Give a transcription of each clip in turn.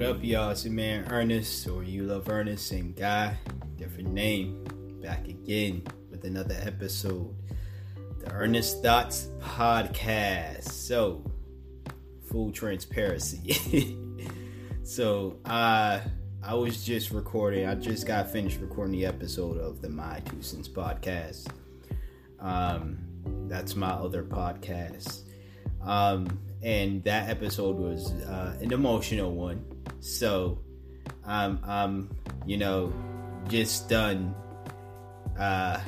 What up, y'all? It's your man Ernest, or you love Ernest, same guy, different name. Back again with another episode, the Ernest Thoughts Podcast. So, full transparency. so, uh, I was just recording. I just got finished recording the episode of the My Two Cents podcast. Um, that's my other podcast. Um, and that episode was uh, an emotional one. So, I'm, you know, just done, uh,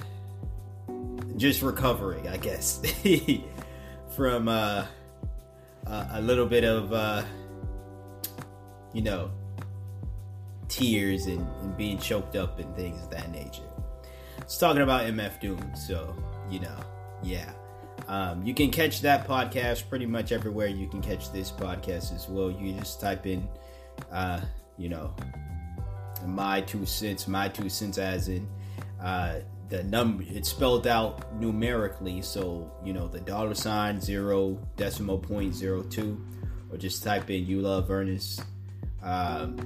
just recovering, I guess, from uh, a little bit of, uh, you know, tears and, and being choked up and things of that nature. It's talking about MF Doom, so you know, yeah. Um, you can catch that podcast pretty much everywhere. You can catch this podcast as well. You just type in, uh, you know, my two cents, my two cents, as in uh, the number. It's spelled out numerically, so you know the dollar sign zero decimal point zero two, or just type in "you love Ernest," um,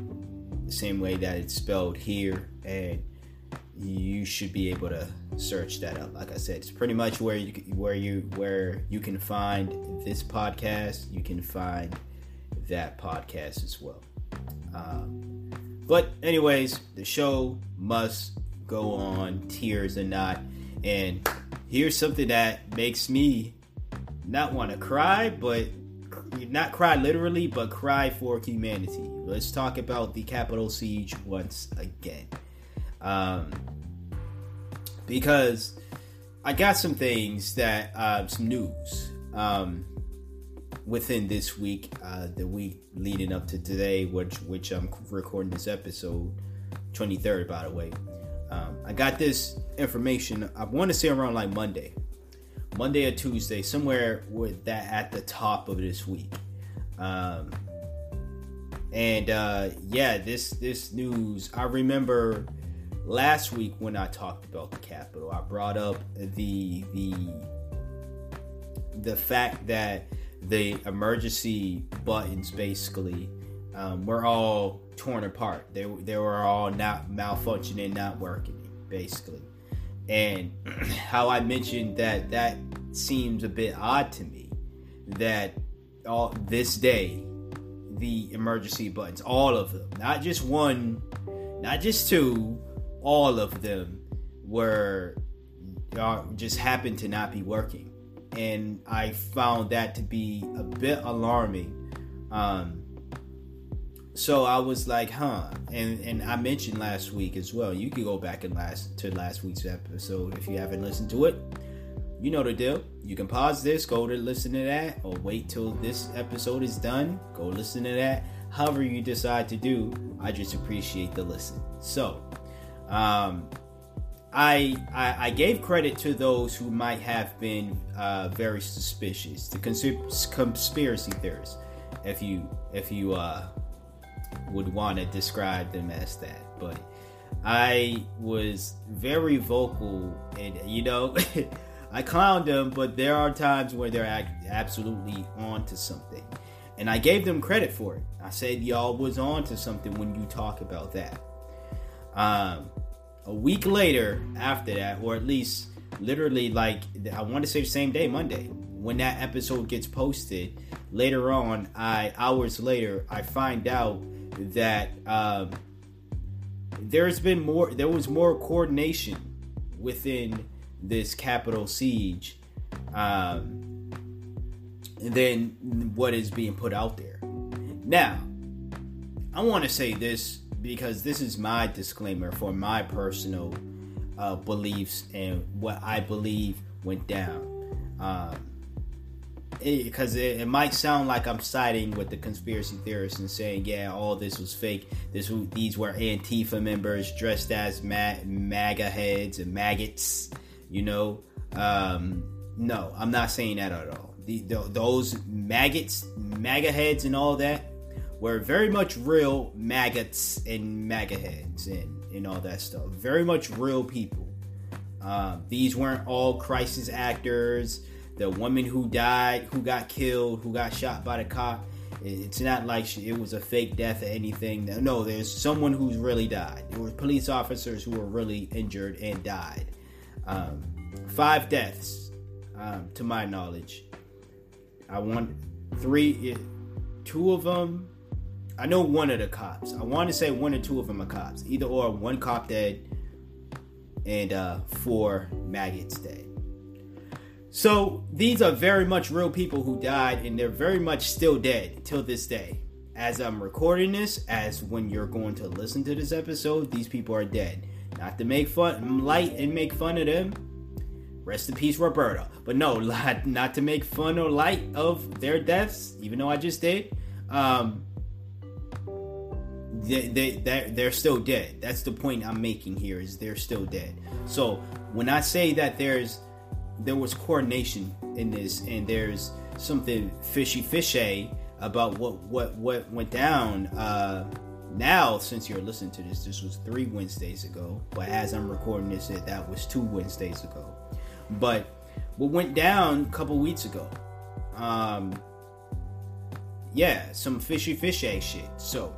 the same way that it's spelled here, and you should be able to search that up. Like I said, it's pretty much where you where you where you can find this podcast. You can find that podcast as well. Um, but anyways, the show must go on, tears or not. And here's something that makes me not want to cry, but not cry literally, but cry for humanity. Let's talk about the Capitol siege once again. Um, because I got some things that uh, some news um, within this week, uh, the week leading up to today, which which I'm recording this episode, 23rd, by the way. Um, I got this information. I want to say around like Monday, Monday or Tuesday, somewhere with that at the top of this week. Um, and uh, yeah, this this news. I remember last week when I talked about the Capitol, I brought up the the the fact that the emergency buttons basically um, were all torn apart. They they were all not malfunctioning, not working, basically. And how I mentioned that that seems a bit odd to me that all this day the emergency buttons, all of them, not just one, not just two, all of them were uh, just happened to not be working, and I found that to be a bit alarming. Um, so I was like, huh, and and I mentioned last week as well. You can go back and last to last week's episode if you haven't listened to it. You know the deal. You can pause this, go to listen to that, or wait till this episode is done. Go listen to that. However you decide to do, I just appreciate the listen. So, um, I, I, I gave credit to those who might have been uh, very suspicious, the cons- conspiracy theorists, if you if you uh, would want to describe them as that. But I was very vocal, and you know, I clowned them, but there are times where they're absolutely on to something, and I gave them credit for it. I said y'all was on to something when you talk about that. Um, a week later, after that, or at least literally like I want to say the same day, Monday, when that episode gets posted. Later on, I hours later, I find out that um, there's been more. There was more coordination within this Capitol siege um, than what is being put out there. Now, I want to say this because this is my disclaimer for my personal uh, beliefs and what I believe went down. Um, because it, it, it, might sound like I'm siding with the conspiracy theorists and saying, yeah, all this was fake. This these were Antifa members dressed as ma- MAGA heads and maggots. You know, um, no, I'm not saying that at all. The, the, those maggots, MAGA heads, and all that were very much real maggots and MAGA heads and, and all that stuff. Very much real people. Uh, these weren't all crisis actors. The woman who died, who got killed, who got shot by the cop, It's not like she, it was a fake death or anything. No, there's someone who's really died. There were police officers who were really injured and died. Um, five deaths, um, to my knowledge. I want three, two of them. I know one of the cops. I want to say one or two of them are cops. Either or, one cop dead and uh, four maggots dead. So these are very much real people who died, and they're very much still dead till this day. As I'm recording this, as when you're going to listen to this episode, these people are dead. Not to make fun, light, and make fun of them. Rest in peace, Roberta. But no, not to make fun or light of their deaths, even though I just did. Um, they, they, they're, they're still dead. That's the point I'm making here is they're still dead. So when I say that there's there was coordination in this, and there's something fishy fishy about what what what went down. Uh, now, since you're listening to this, this was three Wednesdays ago, but as I'm recording this, that was two Wednesdays ago. But what went down a couple weeks ago, um, yeah, some fishy fishy shit. So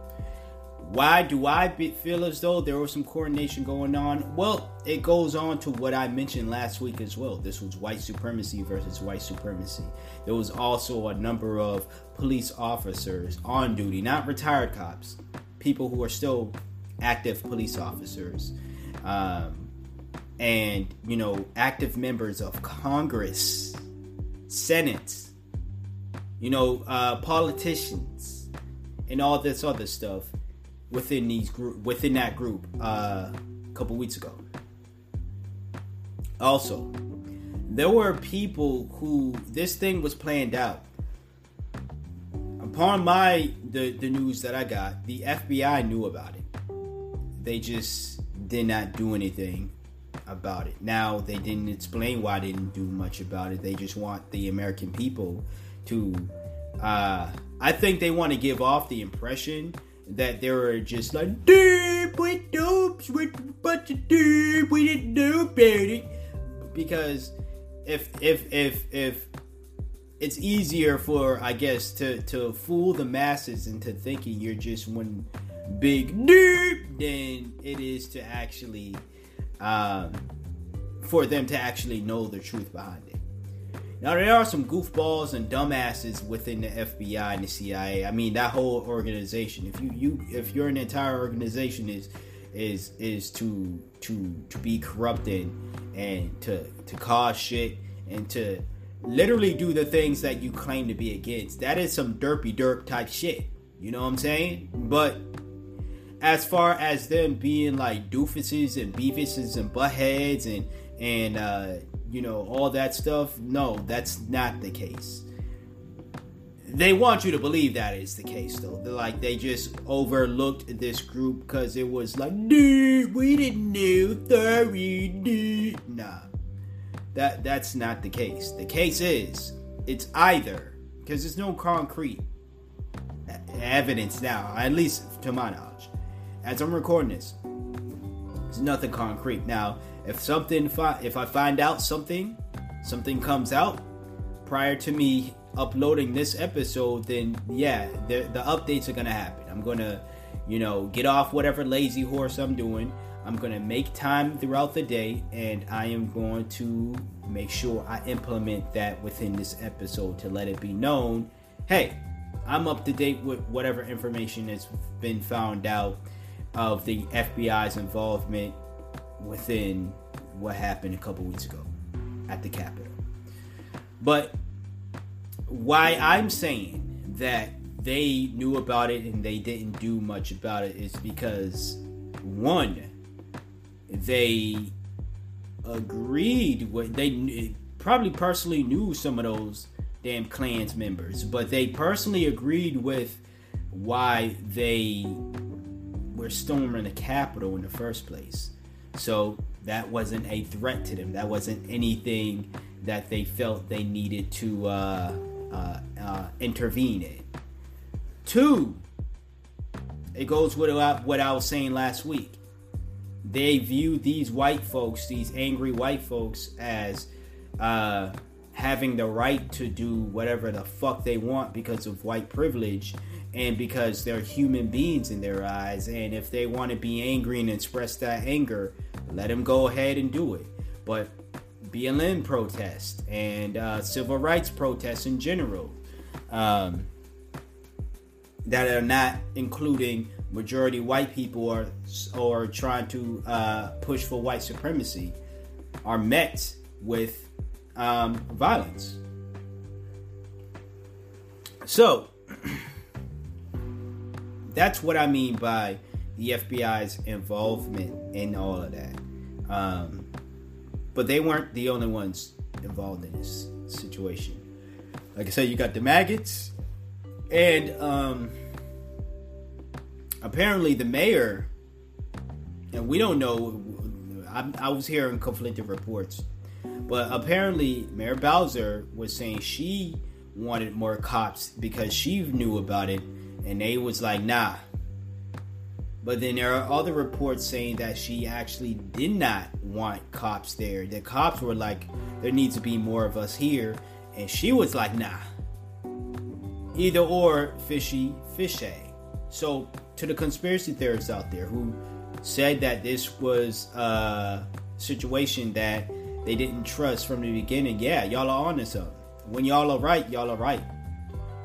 why do I feel as though there was some coordination going on? Well, it goes on to what I mentioned last week as well. This was white supremacy versus white supremacy. There was also a number of police officers on duty, not retired cops, people who are still active police officers, um, and you know, active members of Congress, Senate, you know, uh, politicians, and all this other stuff within these group within that group uh, a couple weeks ago. Also, there were people who this thing was planned out. Upon my the the news that I got, the FBI knew about it. They just did not do anything about it. Now they didn't explain why they didn't do much about it. They just want the American people to. Uh, I think they want to give off the impression that they were just like, deep with dopes a bunch of deep, we didn't know about it. Because if if if if it's easier for I guess to to fool the masses into thinking you're just one big deep than it is to actually um, for them to actually know the truth behind it. Now there are some goofballs and dumbasses within the FBI and the CIA. I mean that whole organization. If you you if your entire organization is is is to to to be corrupted and to to cause shit and to literally do the things that you claim to be against. That is some derpy derp type shit. You know what I'm saying? But as far as them being like doofuses and beefuses and buttheads and and uh, you know, all that stuff. No, that's not the case. They want you to believe that is the case, though. They're like they just overlooked this group because it was like, dude, we didn't know, sorry, dude. Nah, that that's not the case. The case is it's either because there's no concrete evidence now, at least to my knowledge. As I'm recording this, there's nothing concrete now if something if I find out something something comes out prior to me uploading this episode then yeah the, the updates are gonna happen. I'm gonna you know get off whatever lazy horse i'm doing. I'm gonna make time throughout the day and i am going to make sure i implement that within this episode to let it be known hey i'm up to date with whatever information has been found out of the fbi's involvement within what happened a couple weeks ago at the Capitol. But why I'm saying that they knew about it and they didn't do much about it is because one, they agreed with they probably personally knew some of those damn Klans members, but they personally agreed with why they were storming the Capitol in the first place. So that wasn't a threat to them. That wasn't anything that they felt they needed to uh, uh, uh, intervene in. Two, it goes with what I was saying last week. They view these white folks, these angry white folks, as uh, having the right to do whatever the fuck they want because of white privilege and because they're human beings in their eyes. And if they want to be angry and express that anger, let them go ahead and do it. But BLM protest and uh, civil rights protests in general um, that are not including majority white people or or trying to uh, push for white supremacy are met with um, violence. So that's what I mean by the FBI's involvement in all of that. Um, but they weren't the only ones involved in this situation. Like I said, you got the maggots, and um, apparently the mayor, and we don't know. I, I was hearing conflicting reports, but apparently Mayor Bowser was saying she wanted more cops because she knew about it, and they was like, nah. But then there are other reports saying that she actually did not want cops there. The cops were like, there needs to be more of us here, and she was like, nah. Either or, fishy, fishy. So to the conspiracy theorists out there who said that this was a situation that they didn't trust from the beginning, yeah, y'all are on to something. When y'all are right, y'all are right.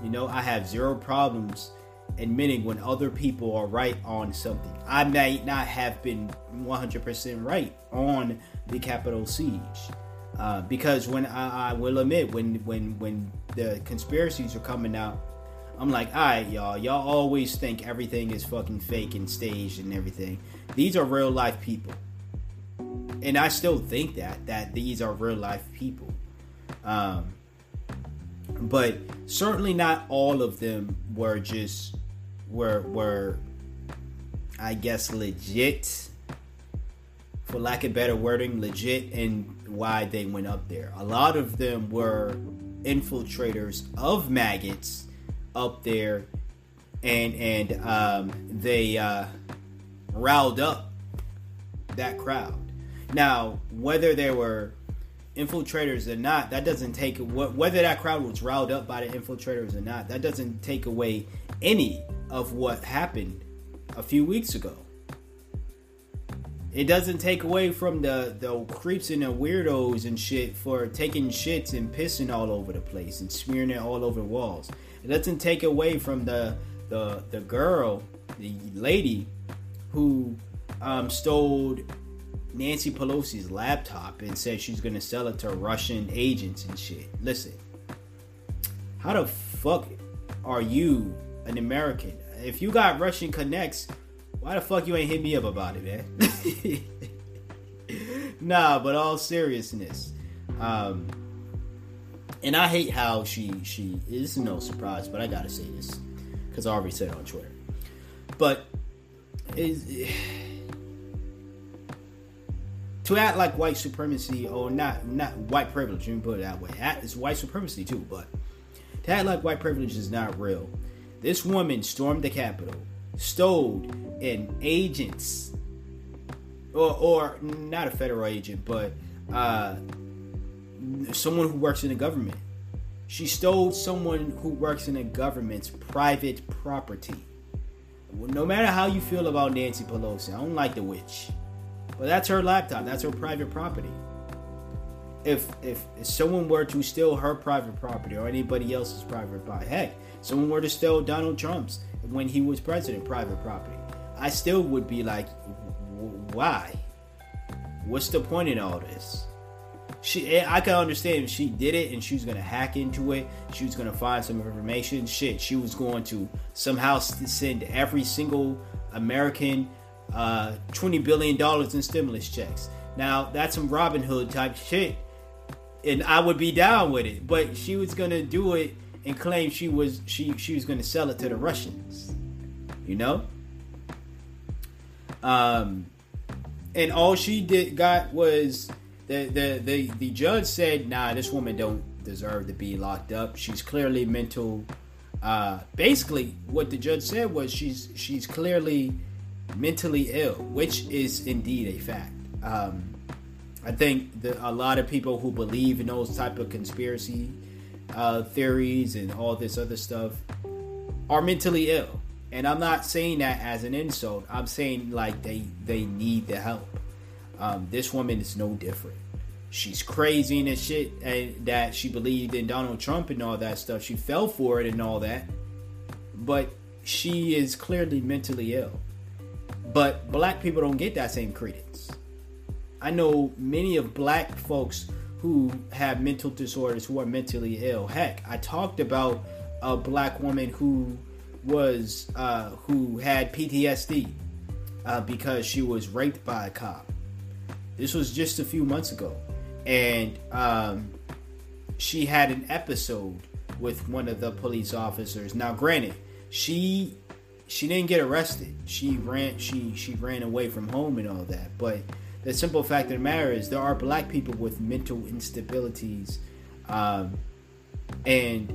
You know, I have zero problems admitting when other people are right on something. I might not have been 100% right on the Capitol siege. Uh, because when I, I will admit when when when the conspiracies are coming out I'm like, all right, y'all. Y'all always think everything is fucking fake and staged and everything. These are real life people, and I still think that that these are real life people. Um, but certainly not all of them were just were were, I guess, legit. For lack of better wording, legit and why they went up there. A lot of them were infiltrators of maggots up there, and and um, they uh, riled up that crowd. Now, whether they were infiltrators or not, that doesn't take whether that crowd was riled up by the infiltrators or not. That doesn't take away any of what happened a few weeks ago. It doesn't take away from the the creeps and the weirdos and shit for taking shits and pissing all over the place and smearing it all over walls. It doesn't take away from the the the girl, the lady who um, stole Nancy Pelosi's laptop and said she's gonna sell it to Russian agents and shit. Listen, how the fuck are you an American? If you got Russian connects, why the fuck you ain't hit me up about it, man? nah, but all seriousness, um, and I hate how she she is no surprise, but I gotta say this because I already said it on Twitter. But is to act like white supremacy or not not white privilege. Me put it that way. It's white supremacy too, but to act like white privilege is not real. This woman stormed the Capitol, stole an agent's or or not a federal agent, but uh, someone who works in the government. She stole someone who works in the government's private property. No matter how you feel about Nancy Pelosi, I don't like the witch, but that's her laptop. That's her private property. If if, if someone were to steal her private property or anybody else's private property, heck, someone were to steal Donald Trump's when he was president private property, I still would be like, why? What's the point in all this? she I can understand if she did it and she was gonna hack into it, she was gonna find some information. Shit, she was going to somehow send every single American uh, twenty billion dollars in stimulus checks. Now that's some Robin Hood type shit, and I would be down with it. But she was gonna do it and claimed she was she she was gonna sell it to the Russians, you know. Um, and all she did got was the, the the the judge said, "Nah, this woman don't deserve to be locked up. She's clearly mental." Uh, basically, what the judge said was she's she's clearly mentally ill, which is indeed a fact. Um, I think the, a lot of people who believe in those type of conspiracy uh, theories and all this other stuff are mentally ill. And I'm not saying that as an insult. I'm saying like they they need the help. Um, this woman is no different. She's crazy and shit, and that she believed in Donald Trump and all that stuff. She fell for it and all that, but she is clearly mentally ill. But black people don't get that same credence. I know many of black folks who have mental disorders who are mentally ill. Heck, I talked about a black woman who was uh, who had PTSD uh, because she was raped by a cop. This was just a few months ago, and um, she had an episode with one of the police officers. Now, granted, she she didn't get arrested. She ran she she ran away from home and all that, but the simple fact of the matter is there are black people with mental instabilities um, and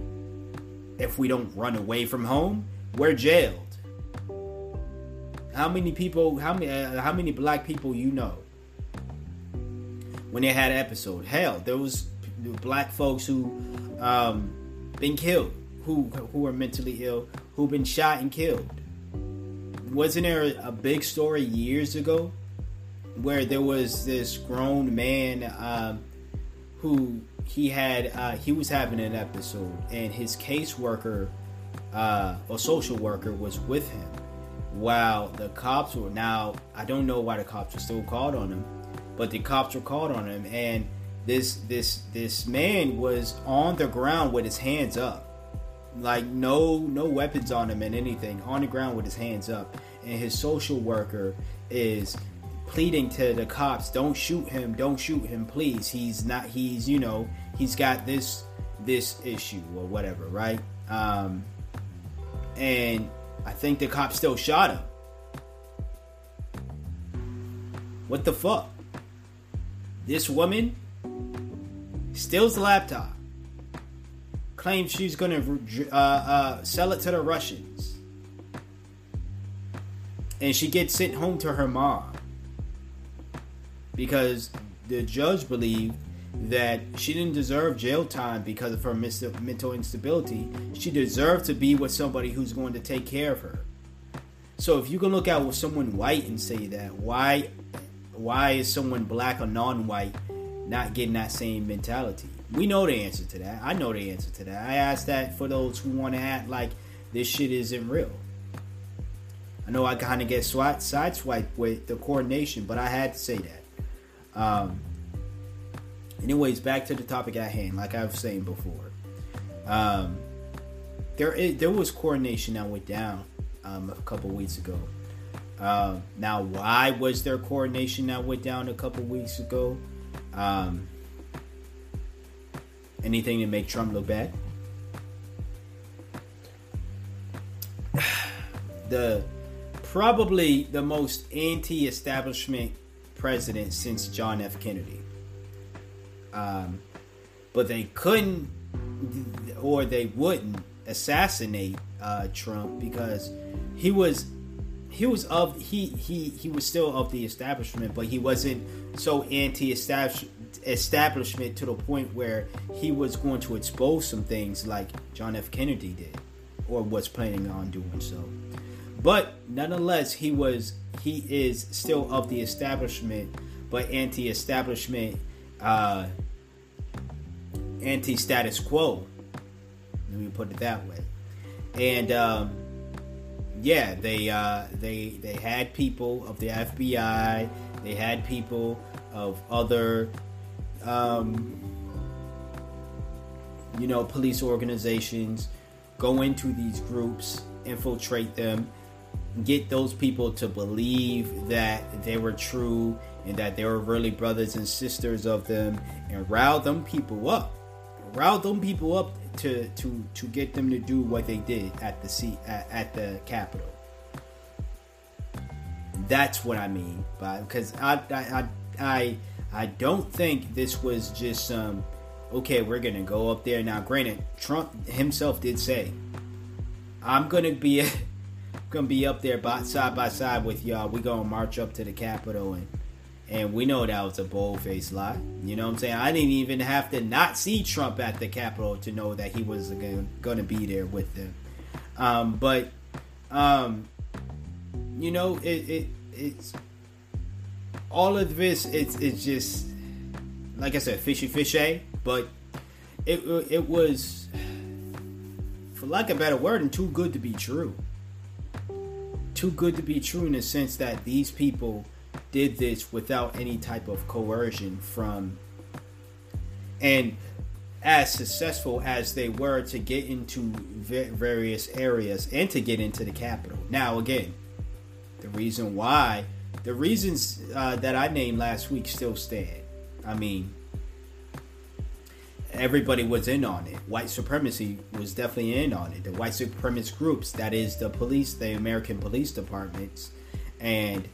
if we don't run away from home we're jailed. How many people how many uh, how many black people you know when they had an episode? Hell there was black folks who um, been killed who who are mentally ill who've been shot and killed. Wasn't there a big story years ago where there was this grown man um, who he had uh, he was having an episode and his caseworker uh, or social worker was with him while the cops were now I don't know why the cops were still called on him but the cops were called on him and this this this man was on the ground with his hands up. Like no no weapons on him and anything on the ground with his hands up. And his social worker is pleading to the cops, "Don't shoot him! Don't shoot him, please. He's not. He's you know he's got this this issue or whatever, right?" Um, and I think the cop still shot him. What the fuck? This woman steals the laptop, claims she's gonna uh, uh, sell it to the Russians, and she gets sent home to her mom because the judge believed that she didn't deserve jail time because of her mental instability. She deserved to be with somebody who's going to take care of her. So if you can look at with someone white and say that, why why is someone black or non-white not getting that same mentality? We know the answer to that. I know the answer to that. I ask that for those who want to act like this shit isn't real. I know I kind of get sideswiped with the coordination, but I had to say that. Um, anyways, back to the topic at hand. Like I was saying before, um, there is, there was coordination that went down um, a couple weeks ago. Um, now, why was there coordination that went down a couple weeks ago? Um, anything to make Trump look bad? the probably the most anti-establishment president since John F. Kennedy. Um, but they couldn't, or they wouldn't assassinate uh, Trump because he was he was of he he he was still of the establishment, but he wasn't so anti-establishment to the point where he was going to expose some things like John F. Kennedy did, or was planning on doing so. But nonetheless, he was he is still of the establishment, but anti-establishment, uh, anti-status quo. Let me put it that way. And um, yeah, they uh, they they had people of the FBI. They had people of other, um, you know, police organizations go into these groups, infiltrate them, get those people to believe that they were true and that they were really brothers and sisters of them and rile them people up. Rile them people up to to to get them to do what they did at the seat at, at the capitol. That's what i mean by because I, I i i don't think this was just some okay we're gonna go up there. Now granted trump himself did say i'm gonna be gonna be up there by, side by side with y'all. We gonna march up to the Capitol and And we know that was a bold faced lie. You know what I'm saying? I didn't even have to not see Trump at the Capitol to know that he was to be there with them. Um, but, um, you know, it, it it's all of this. It's it's just like I said, fishy fishy. But it it was, for lack of a better word, and too good to be true. Too good to be true in the sense that these people did this without any type of coercion from and as successful as they were to get into various areas and to get into the Capitol. Now, again, the reason why, the reasons uh, that I named last week still stand. I mean, everybody was in on it. White supremacy was definitely in on it. The white supremacist groups, that is the police, the American police departments, and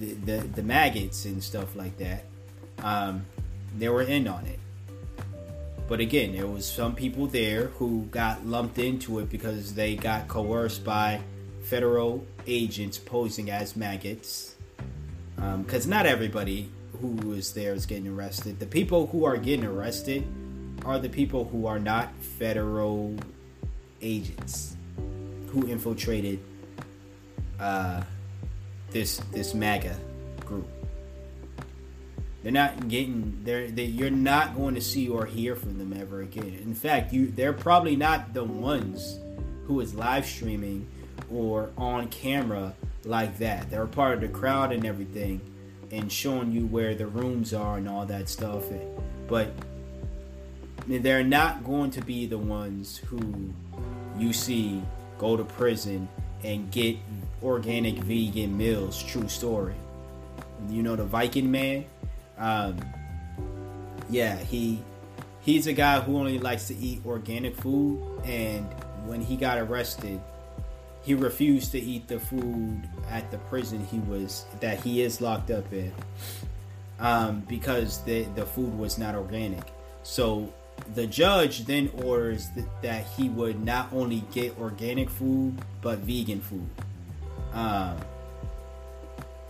the, the, the maggots and stuff like that, um, they were in on it. But again, there was some people there who got lumped into it because they got coerced by federal agents posing as maggots. Because um, not everybody who was there is getting arrested. The people who are getting arrested are the people who are not federal agents who infiltrated uh, this this MAGA group. They're not getting they're they, you're not going to see or hear from them ever again. In fact, you they're probably not the ones who is live streaming or on camera like that. They're part of the crowd and everything and showing you where the rooms are and all that stuff. But they're not going to be the ones who you see go to prison and get organic vegan meals. True story. You know the Viking man. Um, yeah, he he's a guy who only likes to eat organic food, and when he got arrested, he refused to eat the food at the prison he was that he is locked up in, um, because the the food was not organic. So the judge then orders th- that he would not only get organic food but vegan food. Um,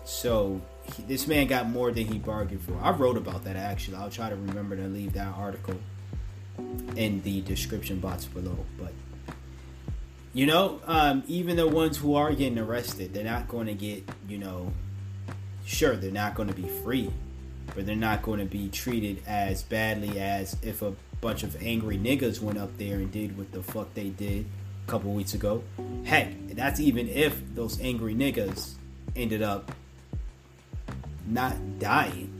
so he, this man got more than he bargained for. I wrote about that actually. I'll try to remember to leave that article in the description box below. But you know, um, even the ones who are getting arrested, they're not going to get, you know, sure, they're not going to be free, but they're not going to be treated as badly as if a bunch of angry niggas went up there and did what the fuck they did a couple weeks ago. Heck, that's even if those angry niggas ended up not dying.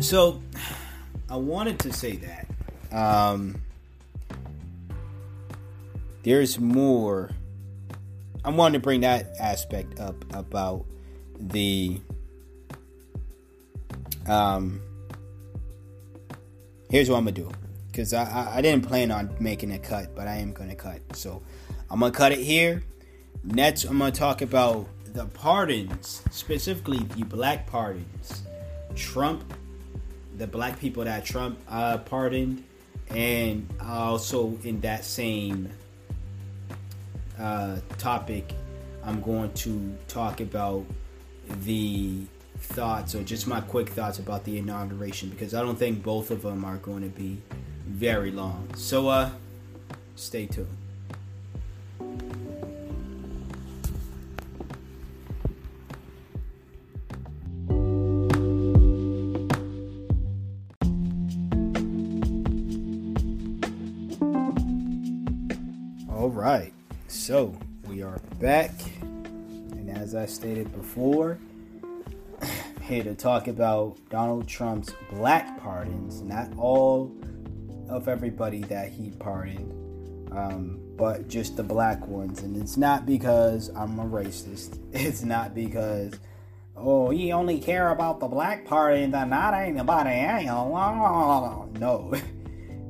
So, I wanted to say that. Um, there's more. I wanted to bring that aspect up about the um here's what I'm gonna do because I, I, I didn't plan on making a cut, but I am gonna cut. So I'm gonna cut it here. Next, I'm gonna talk about the pardons, specifically the black pardons. Trump, the black people that Trump uh, pardoned, and also in that same uh, topic, I'm going to talk about the thoughts or just my quick thoughts about the inauguration because I don't think both of them are going to be very long. So, uh, stay tuned. All right, so we are back, as I stated before, here to talk about Donald Trump's black pardons, not all of everybody that he pardoned, um, but just the black ones. And it's not because I'm a racist. It's not because, oh, he only care about the black party and not anybody else. No.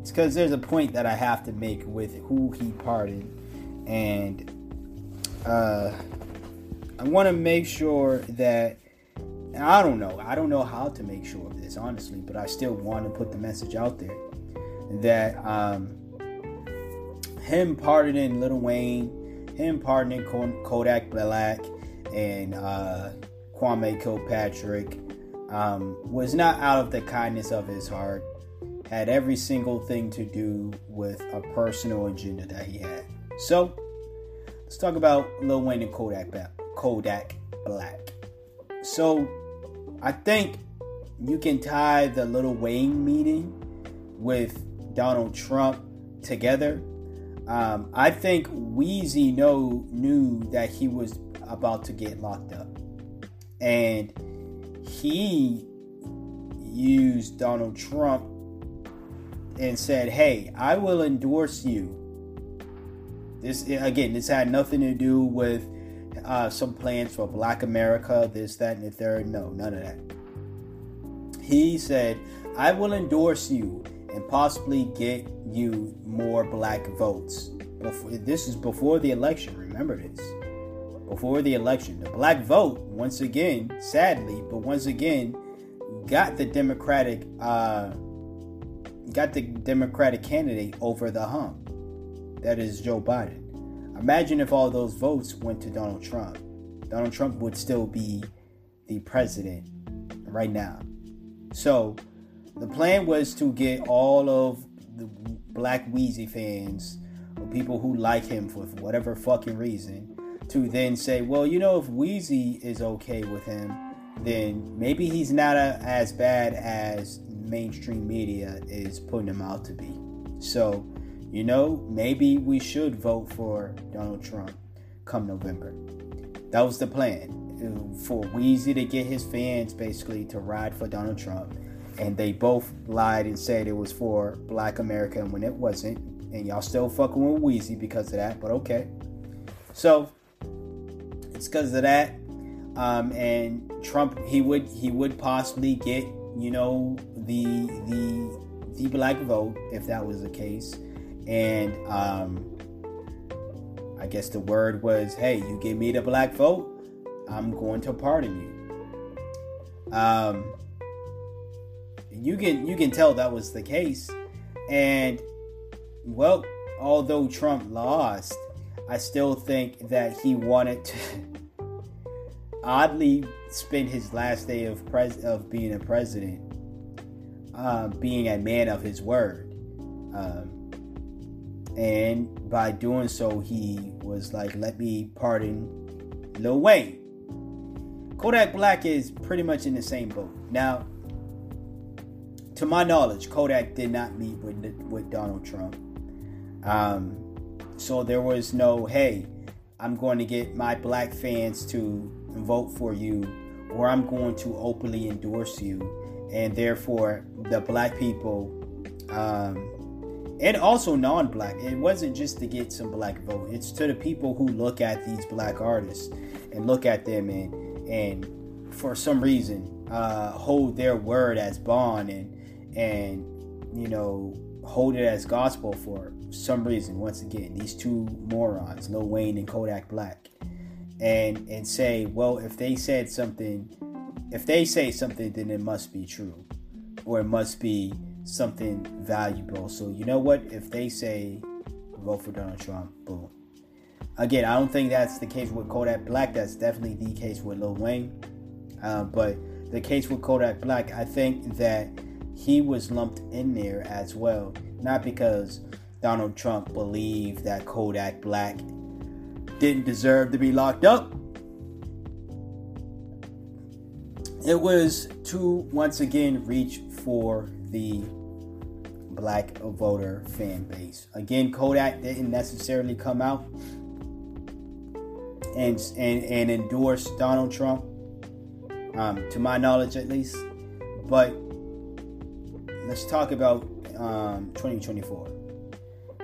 It's because there's a point that I have to make with who he pardoned. And uh, I want to make sure that I don't know. I don't know how to make sure of this, honestly, but I still want to put the message out there that um, him pardoning Lil Wayne, him pardoning Kodak Black, and uh, Kwame Kilpatrick um, was not out of the kindness of his heart. Had every single thing to do with a personal agenda that he had. So let's talk about Lil Wayne and Kodak Kodak Black. So I think you can tie the Little Wayne meeting with Donald Trump together. Um, I think Weezy know knew that he was about to get locked up, and he used Donald Trump and said, "Hey, I will endorse you." This again, this had nothing to do with uh, some plans for Black America, this, that, and the third. No, none of that. He said, "I will endorse you and possibly get you more black votes. This is before the election. Remember this. Before the election, the black vote once again, sadly, but once again, got the Democratic uh, got the Democratic candidate over the hump. That is Joe Biden. Imagine if all those votes went to Donald Trump. Donald Trump would still be the president right now. So the plan was to get all of the Black Weezy fans or people who like him for whatever fucking reason to then say, well, you know, if Weezy is okay with him, then maybe he's not a, as bad as mainstream media is putting him out to be. So, you know, maybe we should vote for Donald Trump come November. That was the plan for Weezy to get his fans basically to ride for Donald Trump and they both lied and said it was for Black America when it wasn't. And y'all still fucking with Weezy because of that, but okay. So it's because of that. Um, and Trump, he would he would possibly get you know the the the black vote if that was the case, and um, I guess the word was, hey, you give me the black vote, I'm going to pardon you. Um, you can you can tell that was the case. And well, although Trump lost, I still think that he wanted to oddly spend his last day of pres of being a president, uh, being a man of his word. Um, and by doing so, he was like, "Let me pardon Lil Wayne." Kodak Black is pretty much in the same boat. Now, to my knowledge, Kodak did not meet with with Donald Trump. Um, so there was no, hey, I'm going to get my black fans to vote for you, or I'm going to openly endorse you, and therefore the black people, um, and also non-black. It wasn't just to get some black vote. It's to the people who look at these black artists and look at them and and for some reason uh, hold their word as bond and and you know hold it as gospel for some reason. Once again, these two morons, Lil Wayne and Kodak Black, and and say, well, if they said something, if they say something, then it must be true, or it must be something valuable. So you know what? If they say vote for Donald Trump, boom. Again, I don't think that's the case with Kodak Black. That's definitely the case with Lil Wayne. Uh, but the case with Kodak Black, I think that he was lumped in there as well. Not because Donald Trump believed that Kodak Black didn't deserve to be locked up. It was to once again reach for the black voter fan base. Again, Kodak didn't necessarily come out and and, and endorse Donald Trump, um, to my knowledge at least. But let's talk about um, 2024.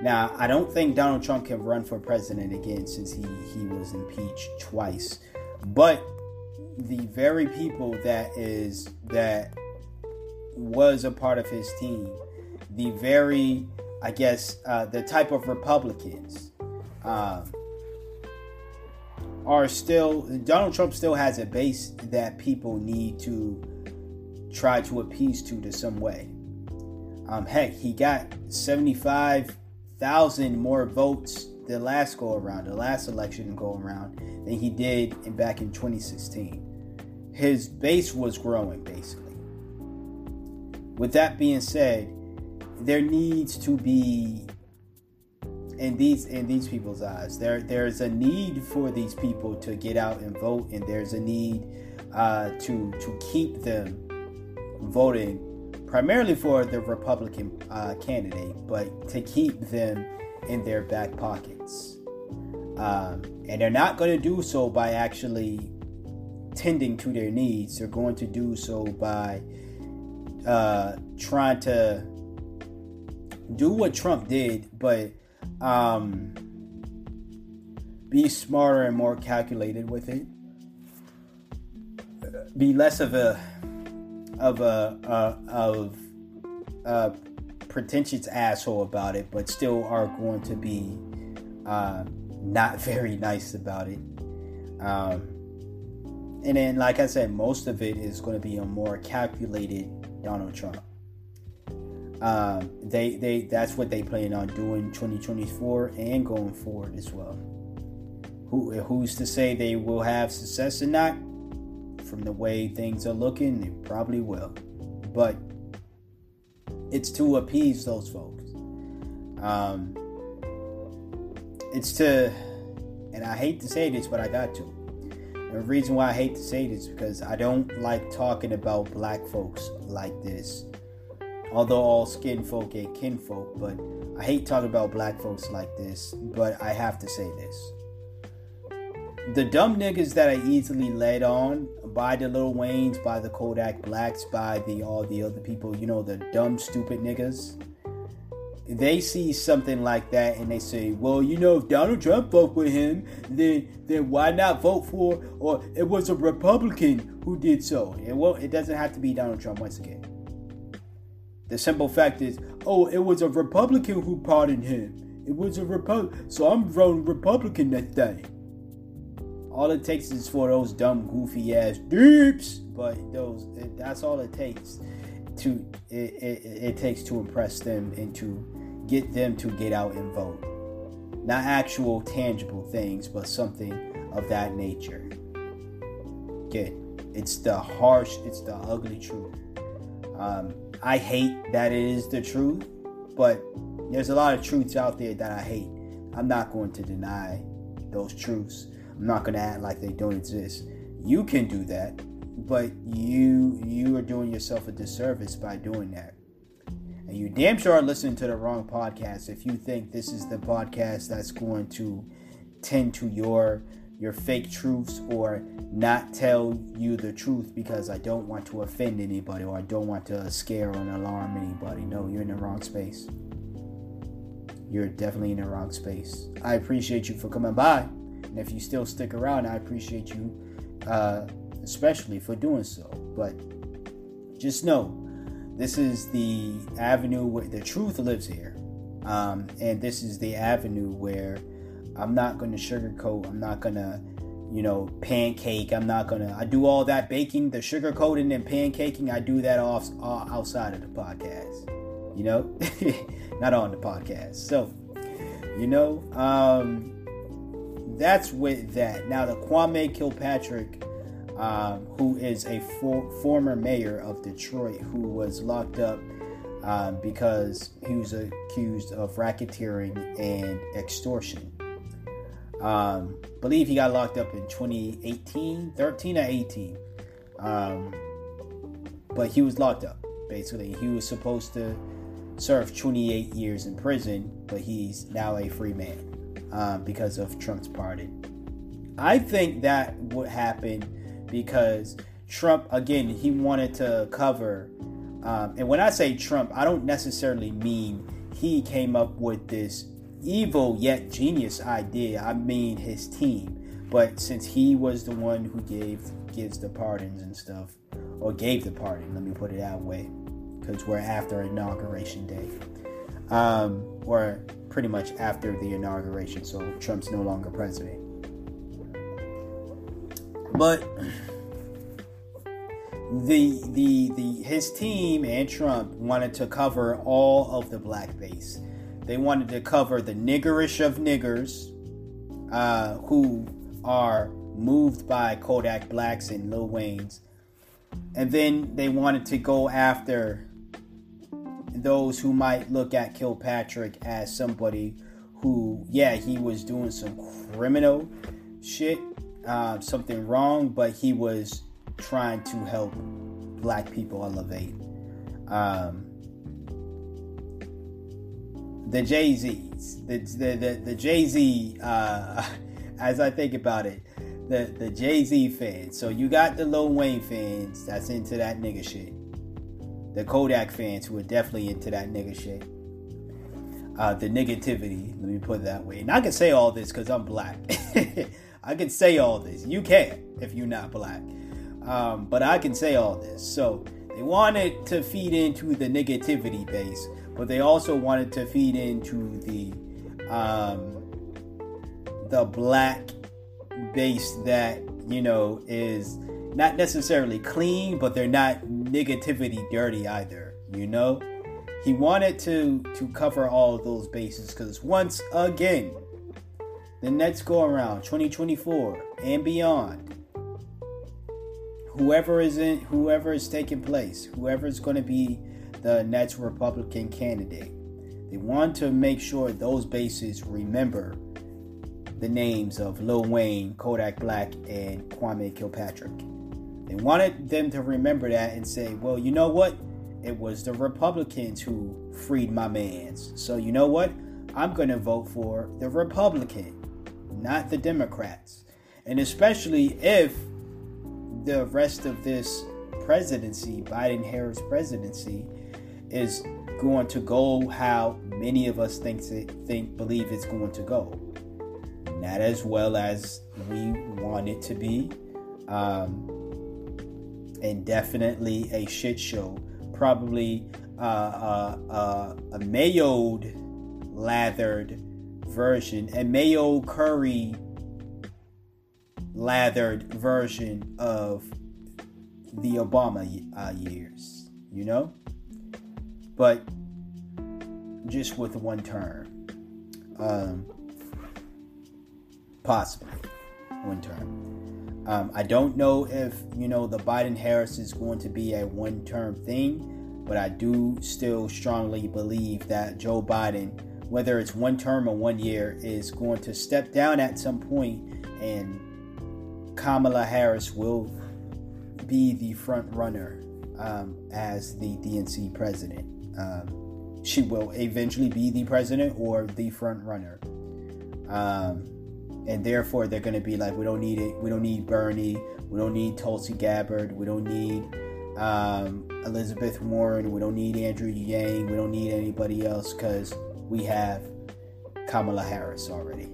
Now, I don't think Donald Trump can run for president again since he, he was impeached twice. But the very people that is that was a part of his team, the very, I guess, uh, the type of Republicans um, are still Donald Trump still has a base that people need to try to appease to to some way. Um, heck, he got 75,000 more votes the last go around, the last election go around, than he did in, back in 2016. His base was growing, basically. With that being said, there needs to be in these in these people's eyes there there's a need for these people to get out and vote and there's a need uh, to to keep them voting primarily for the Republican uh, candidate, but to keep them in their back pockets. Um, and they're not going to do so by actually tending to their needs. They're going to do so by uh, trying to do what Trump did, but um, be smarter and more calculated with it. Be less of a of a uh, of a pretentious asshole about it, but still are going to be uh, not very nice about it. Um, and then, like I said, most of it is going to be a more calculated Donald Trump. Um, they they that's what they plan on doing 2024 and going forward as well. Who who's to say they will have success or not? From the way things are looking, they probably will. But it's to appease those folks. Um, it's to, and I hate to say this, but I got to. The reason why I hate to say this because I don't like talking about black folks like this. Although all skin folk ain't kinfolk, but I hate talking about black folks like this. But I have to say this the dumb niggas that are easily led on by the Lil Waynes, by the Kodak Blacks, by the all the other people, you know, the dumb stupid niggas. They see something like that and they say, "Well, you know, if Donald Trump voted with him, then then why not vote for? Or it was a Republican who did so. It well, it doesn't have to be Donald Trump once again. The simple fact is, oh, it was a Republican who pardoned him. It was a Republican, so I'm voting Republican that day. All it takes is for those dumb, goofy ass deeps, but those that's all it takes to it, it, it takes to impress them and to get them to get out and vote. Not actual tangible things, but something of that nature. Get it's the harsh, it's the ugly truth. Um, I hate that it is the truth, but there's a lot of truths out there that I hate. I'm not going to deny those truths. I'm not going to act like they don't exist. You can do that, but you you are doing yourself a disservice by doing that. And you damn sure are listening to the wrong podcast if you think this is the podcast that's going to tend to your your fake truths or not tell you the truth because I don't want to offend anybody or I don't want to scare or alarm anybody. No, you're in the wrong space. You're definitely in the wrong space. I appreciate you for coming by. And if you still stick around, I appreciate you, uh, especially for doing so. But just know, this is the avenue where the truth lives here. Um, and this is the avenue where I'm not going to sugarcoat. I'm not going to, you know, pancake. I'm not going to, I do all that baking, the sugarcoating and pancaking. I do that off uh, outside of the podcast, you know, not on the podcast. So, you know, um, that's with that. Now, the Kwame Kilpatrick, um, who is a for, former mayor of Detroit, who was locked up um, because he was accused of racketeering and extortion. Um, believe he got locked up in 2018, 13 or 18. Um, but he was locked up, basically. He was supposed to serve 28 years in prison, but he's now a free man uh, because of Trump's pardon. I think that would happen because Trump, again, he wanted to cover. Um, and when I say Trump, I don't necessarily mean he came up with this evil yet genius idea. I mean his team. But since he was the one who gave gives the pardons and stuff, or gave the pardon, let me put it that way, because we're after inauguration day, um, or pretty much after the inauguration, so Trump's no longer president. But the the the his team and Trump wanted to cover all of the black base. They wanted to cover the niggerish of niggers, uh, who are moved by Kodak Blacks and Lil Wayne's. And then they wanted to go after those who might look at Kilpatrick as somebody who, yeah, he was doing some criminal shit, uh, something wrong, but he was trying to help black people elevate. Um, the Jay Z's, the the the, the Jay Z. Uh, as I think about it, the the Jay Z fans. So you got the Lil Wayne fans that's into that nigga shit. The Kodak fans who are definitely into that nigga shit. Uh, the negativity, let me put it that way. And I can say all this because I'm black. I can say all this. You can't if you're not black. Um, but I can say all this. So they wanted to feed into the negativity base, but they also wanted to feed into the um, the black base that you know is not necessarily clean, but they're not negativity dirty either. You know, he wanted to to cover all those bases because once again, the next go around 2024 and beyond, whoever is in whoever is taking place, whoever is going to be the next Republican candidate, they want to make sure those bases remember the names of Lil Wayne, Kodak Black, and Kwame Kilpatrick. They wanted them to remember that and say, well, you know what? It was the Republicans who freed my mans. So, you know what? I'm going to vote for the Republican, not the Democrats. And especially if the rest of this presidency, Biden Harris presidency, is going to go how many of us think think believe it's going to go not as well as we want it to be. Um, and definitely a shit show. Probably uh, uh, uh, a mayoed, lathered version, a mayo curry lathered version of the Obama uh, years, you know? But just with one term. Um, possibly one term. Um, I don't know if you know the Biden Harris is going to be a one term thing, but I do still strongly believe that Joe Biden, whether it's one term or one year, is going to step down at some point, and Kamala Harris will be the front runner um, as the DNC president. Um, she will eventually be the president or the front runner. Um, and therefore they're going to be like, we don't need it. We don't need Bernie. We don't need Tulsi Gabbard. We don't need um, Elizabeth Warren. We don't need Andrew Yang. We don't need anybody else because we have Kamala Harris already.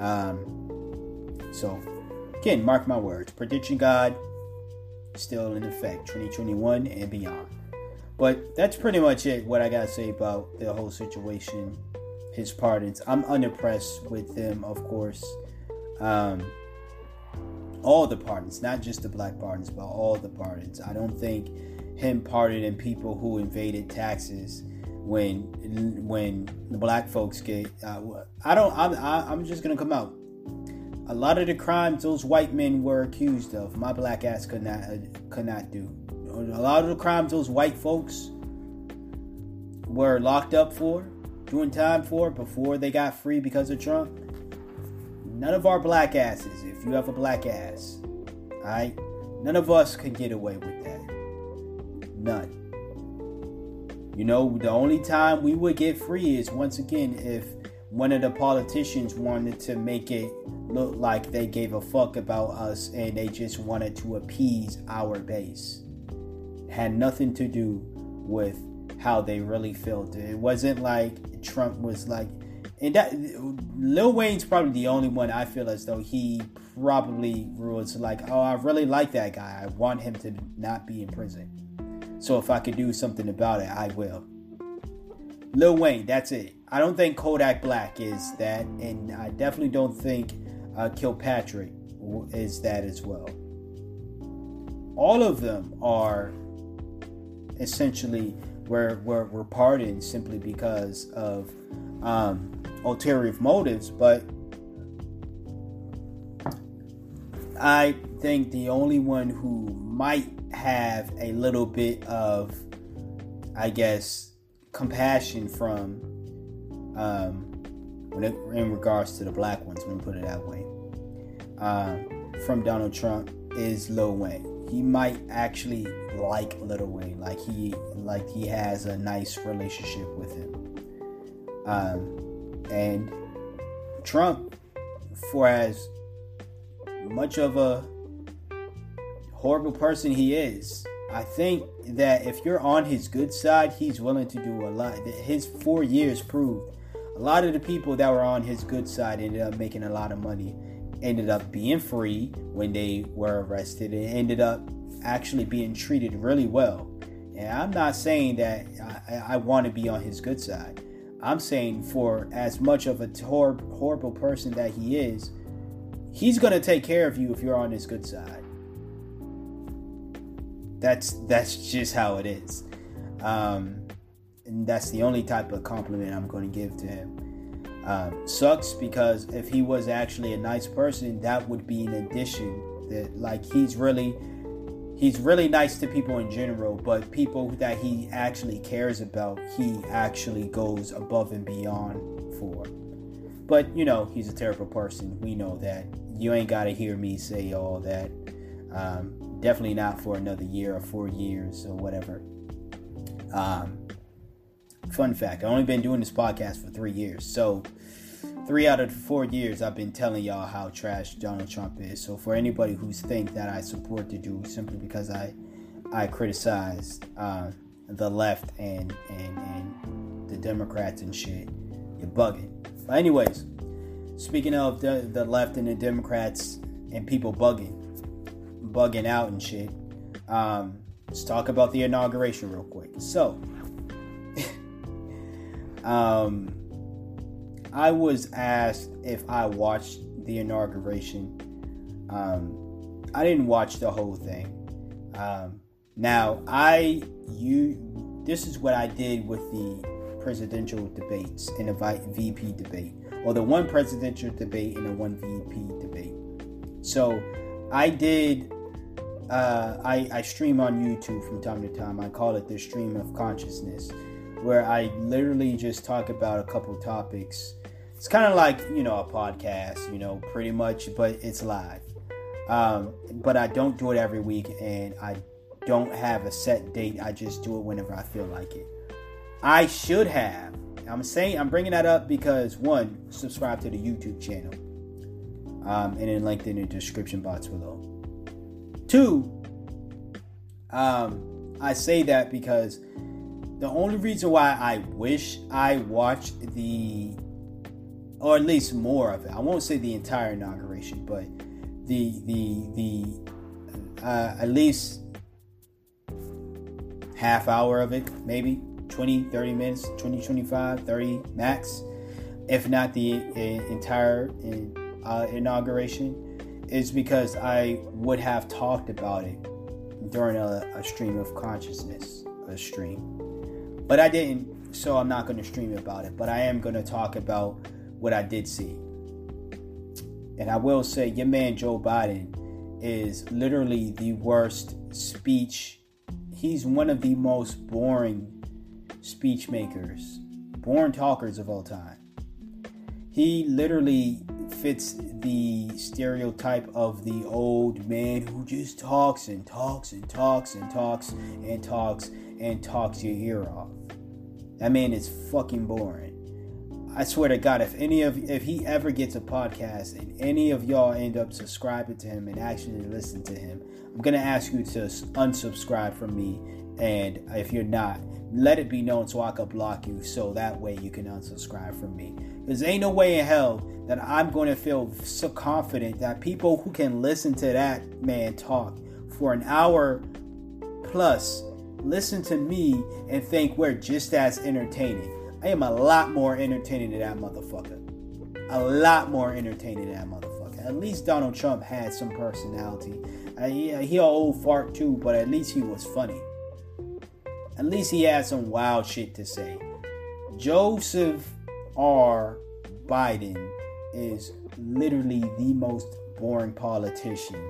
Um, so, again, mark my words. Prediction God still in effect 2021 and beyond. But that's pretty much it. What I gotta say about the whole situation, his pardons. I'm unimpressed with them, of course um, all the pardons, not just the black pardons, but all the pardons. I don't think him pardoning people who invaded taxes when when the black folks get. Uh, I don't. I'm I'm just gonna come out. A lot of the crimes those white men were accused of, my black ass could not uh, could not do. A lot of the crimes those white folks were locked up for, doing time for before they got free because of Trump none of our black asses, if you have a black ass, alright, none of us can get away with that. You know, the only time we would get free is once again if one of the politicians wanted to make it look like they gave a fuck about us and they just wanted to appease our base. Had nothing to do with how they really felt. It wasn't like Trump was like, and that Lil Wayne's probably the only one I feel as though he probably was like, oh, I really like that guy. I want him to not be in prison. So if I could do something about it, I will. Lil Wayne, that's it. I don't think Kodak Black is that, and I definitely don't think uh, Kilpatrick is that as well. All of them are essentially were were, were pardoned simply because of um, ulterior motives, but I think the only one who might have a little bit of, I guess, compassion from, um, in regards to the black ones, let me put it that way, uh, from Donald Trump is Lil Wayne. He might actually like Lil Wayne, like he like he has a nice relationship with him. Um, and Trump, for as much of a horrible person he is, I think that if you're on his good side, he's willing to do a lot. His four years proved a lot of the people that were on his good side ended up making a lot of money, ended up being free when they were arrested, and ended up actually being treated really well. And I'm not saying that I, I want to be on his good side. I'm saying for as much of a hor- horrible person that he is, he's going to take care of you if you're on his good side. That's that's just how it is. Um, and that's the only type of compliment I'm going to give to him. Um, sucks because if he was actually a nice person, that would be an addition. That like he's really he's really nice to people in general, but people that he actually cares about, he actually goes above and beyond for. But you know, he's a terrible person. We know that. You ain't got to hear me say all that. Um, definitely not for another year or four years or whatever. Um, fun fact: I've only been doing this podcast for three years, so three out of four years I've been telling y'all how trash Donald Trump is. So for anybody who's think that I support the dude simply because I I criticize uh, the left and, and and the Democrats and shit, you're bugging. But anyways, speaking of the the left and the Democrats and people bugging, bugging out and shit. Um, let's talk about the inauguration real quick. So, um I was asked if I watched the inauguration. Um, I didn't watch the whole thing. Um, now, I you this is what I did with the presidential debates and the VP debate, or the one presidential debate and the one VP debate. So, I did. Uh, I, I stream on YouTube from time to time. I call it the stream of consciousness, where I literally just talk about a couple topics it's kind of like you know a podcast, you know, pretty much, but it's live. Um, but I don't do it every week, and I don't have a set date. I just do it whenever I feel like it. I should have. I'm saying I'm bringing that up because one, subscribe to the YouTube channel, um, and then linked in the description box below. Two, um, I say that because the only reason why I wish I watched the or at least more of it. I won't say the entire inauguration, but the the the uh, at least half hour of it, maybe 20, 30 minutes, 20, 25, 30 max, if not the uh, entire uh, inauguration, is because I would have talked about it during a, a stream of consciousness, a stream. But I didn't, so I'm not going to stream about it. But I am going to talk about what I did see. And I will say, your man Joe Biden is literally the worst speech. He's one of the most boring speech makers, born talkers of all time. He literally fits the stereotype of the old man who just talks and talks and talks and talks and talks and talks your ear off. That man is fucking boring. I swear to God, if any of if he ever gets a podcast and any of y'all end up subscribing to him and actually listen to him, I'm gonna ask you to unsubscribe from me. And if you're not, let it be known so I can block you so that way you can unsubscribe from me. Because ain't no way in hell that I'm going to feel so confident that people who can listen to that man talk for an hour plus listen to me and think we're just as entertaining. I am a lot more entertaining than that motherfucker. A lot more entertaining than that motherfucker. At least Donald Trump had some personality. Uh, he, uh, he old fart too, but at least he was funny. At least he had some wild shit to say. Joseph R. Biden is literally the most boring politician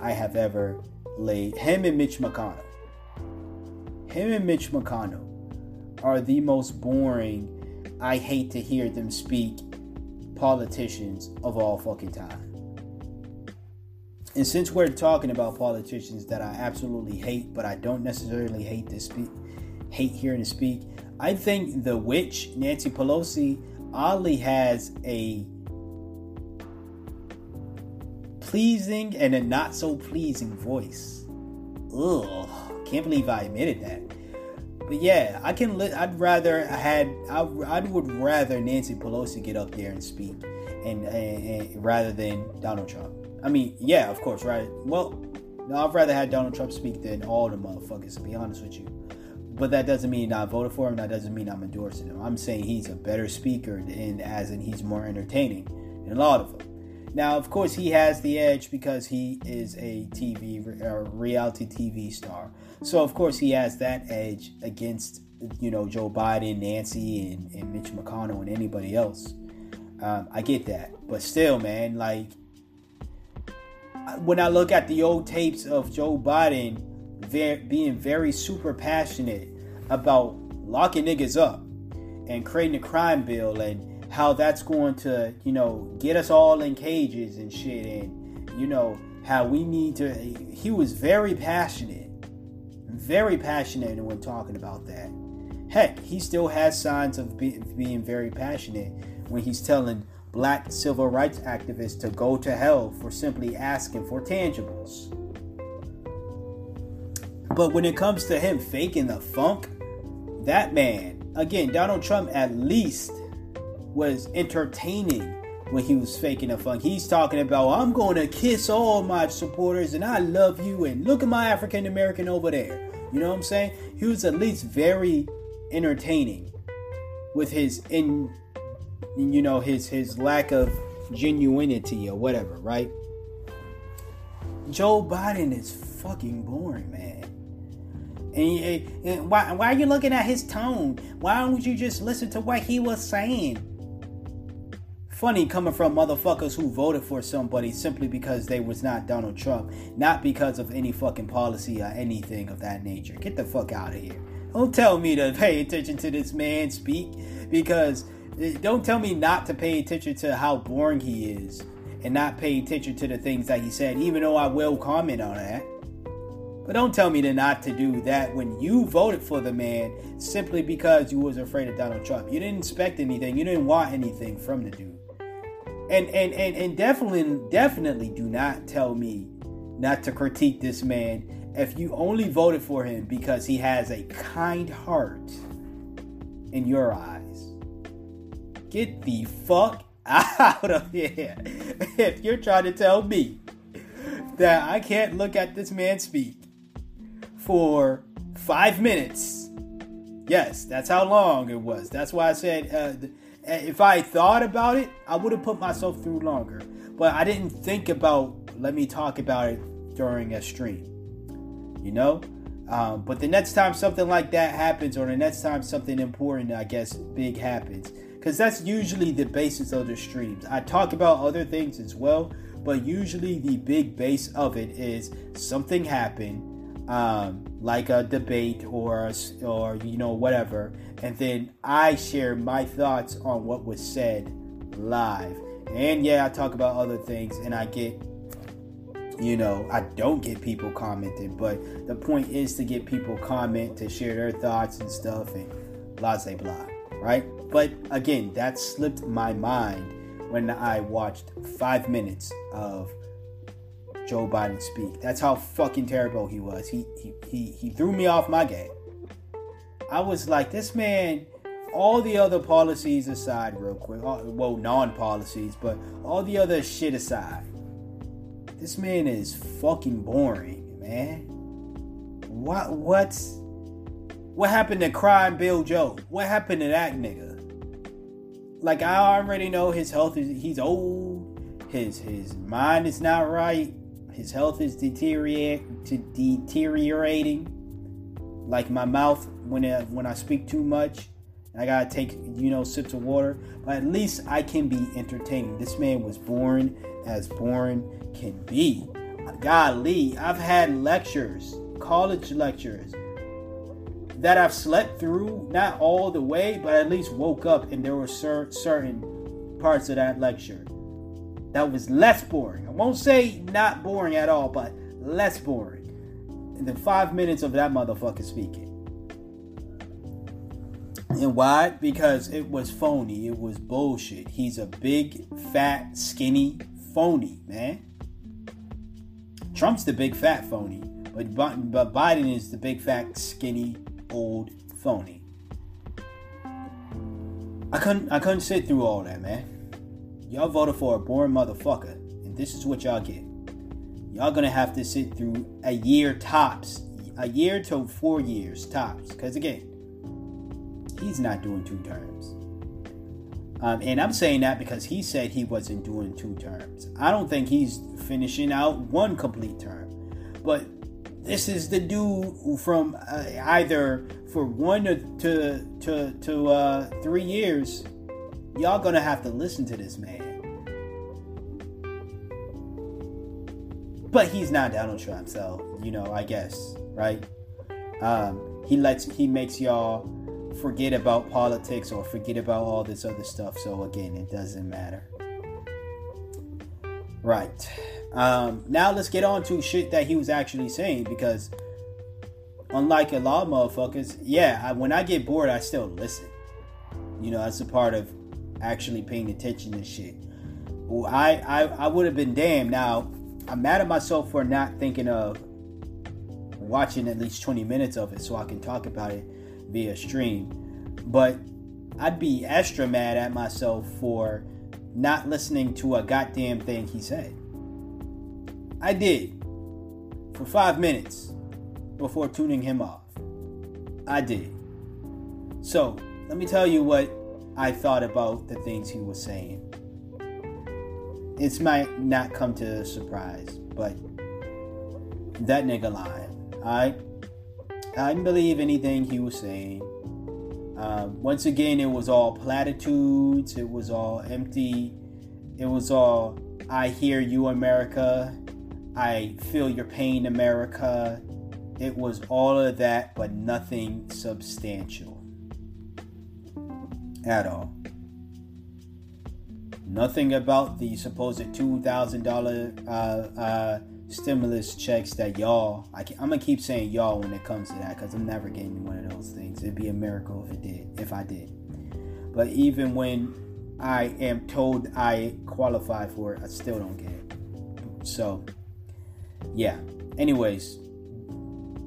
I have ever laid. Him and Mitch McConnell. Him and Mitch McConnell are the most boring. I hate to hear them speak politicians of all fucking time. And since we're talking about politicians that I absolutely hate, but I don't necessarily hate to speak, hate hearing to speak, I think the witch Nancy Pelosi oddly has a pleasing and a not so pleasing voice. Ugh, can't believe I admitted that. But yeah, I can. Li- I'd rather I had. I, I would rather Nancy Pelosi get up there and speak, and, and, and rather than Donald Trump. I mean, yeah, of course, right? Well, no, I'd rather have Donald Trump speak than all the motherfuckers, to be honest with you. But that doesn't mean I voted for him. That doesn't mean I'm endorsing him. I'm saying he's a better speaker, and as in he's more entertaining than a lot of them. Now, of course, he has the edge because he is a TV, a reality TV star. So, of course, he has that edge against, you know, Joe Biden, Nancy, and, and Mitch McConnell, and anybody else. Um, I get that. But still, man, like, when I look at the old tapes of Joe Biden being very super passionate about locking niggas up and creating a crime bill and how that's going to, you know, get us all in cages and shit and, you know, how we need to. He was very passionate, very passionate when talking about that. Heck, he still has signs of be, being very passionate when he's telling black civil rights activists to go to hell for simply asking for tangibles. But when it comes to him faking the funk, that man, again, Donald Trump at least was entertaining when he was faking the funk. He's talking about, I'm going to kiss all my supporters and I love you and look at my African American over there. You know what I'm saying? He was at least very entertaining with his in you know his his lack of genuinity or whatever, right? Joe Biden is fucking boring, man. And, and, why why are you looking at his tone? Why don't you just listen to what he was saying? Funny coming from motherfuckers who voted for somebody simply because they was not Donald Trump, not because of any fucking policy or anything of that nature. Get the fuck out of here. Don't tell me to pay attention to this man speak because eh, don't tell me not to pay attention to how boring he is and not pay attention to the things that he said, even though I will comment on that. But don't tell me to not to do that when you voted for the man simply because you was afraid of Donald Trump. You didn't expect anything. You didn't want anything from the dude. And and and, and definitely definitely do not tell me not to critique this man if you only voted for him because he has a kind heart in your eyes. Get the fuck out of here. If you're trying to tell me that I can't look at this man speak for five minutes, yes, that's how long it was. That's why I said uh, if I thought about it, I would have put myself through longer. But I didn't think about, let me talk about it during a stream. You know? Um, but the next time something like that happens, or the next time something important, I guess, big happens, because that's usually the basis of the streams. I talk about other things as well, but usually the big base of it is something happened, um, like a debate or or you know whatever, and then I share my thoughts on what was said live. And yeah, I talk about other things, and I get you know, I don't get people commenting, but the point is to get people comment, to share their thoughts and stuff, and blah, blah, blah, right? But again, that slipped my mind when I watched five minutes of Joe Biden speak. That's how fucking terrible he was. He he he, he threw me off my game. I was like, this man. All the other policies aside, real quick. well, non-policies, but all the other shit aside. This man is fucking boring, man. What what's what happened to Crime Bill Joe? What happened to that nigga? like I already know his health is he's old, his his mind is not right, his health is deteriorating. Like my mouth when I, when I speak too much, I gotta take, you know, sips of water. But at least I can be entertaining. This man was born as born can be. Golly, I've had lectures, college lectures, that I've slept through, not all the way, but at least woke up and there were cer- certain parts of that lecture that was less boring. I won't say not boring at all, but less boring than five minutes of that motherfucker speaking. And why? Because it was phony. It was bullshit. He's a big, fat, skinny phony, man. Trump's the big, fat phony. But, but Biden is the big, fat, skinny, old phony. I couldn't I couldn't sit through all that, man. Y'all voted for a boring motherfucker, and this is what y'all get. Y'all gonna have to sit through a year tops, a year to four years tops. Because again, he's not doing two terms. Um, and I'm saying that because he said he wasn't doing two terms. I don't think he's finishing out one complete term. But this is the dude from uh, either for one to to to, to uh, three years. Y'all gonna have to listen to this man. But he's not Donald Trump, so you know, I guess, right? Um, he lets he makes y'all forget about politics or forget about all this other stuff. So again, it doesn't matter. Right. Um, now let's get on to shit that he was actually saying because unlike a lot of motherfuckers, yeah, I, when I get bored, I still listen. You know, that's a part of actually paying attention to shit. Well, I, I, I would have been damned. Now, I'm mad at myself for not thinking of watching at least 20 minutes of it so I can talk about it via stream. But I'd be extra mad at myself for not listening to a goddamn thing he said. I did for five minutes before tuning him off. I did. So, let me tell you what I thought about the things he was saying. It might not come to a surprise, but that nigga lying. I I didn't believe anything he was saying. Um, once again, it was all platitudes. It was all empty. It was all, I hear you, America. I feel your pain, America. It was all of that, but nothing substantial at all. Nothing about the supposed $2,000 uh, uh, stimulus checks that y'all I am gonna keep saying y'all when it comes to that because i'm never getting one of those things. It'd be a miracle if it did if i did. But even when i am told i qualify for it i still don't get it. So yeah. Anyways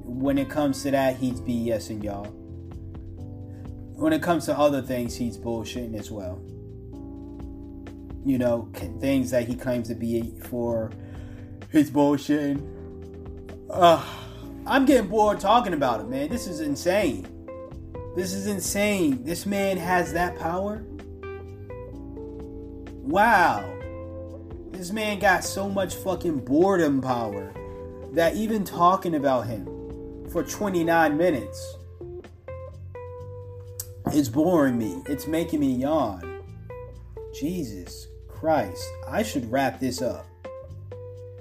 when it comes to that he's bsing y'all when it comes to other things he's bullshitting as well you know things that he claims to be for He's bullshitting. Uh, I'm getting bored talking about it, man. This is insane. This is insane. This man has that power. Wow. This man got so much fucking boredom power that even talking about him for 29 minutes is boring me. It's making me yawn. Jesus Christ. I should wrap this up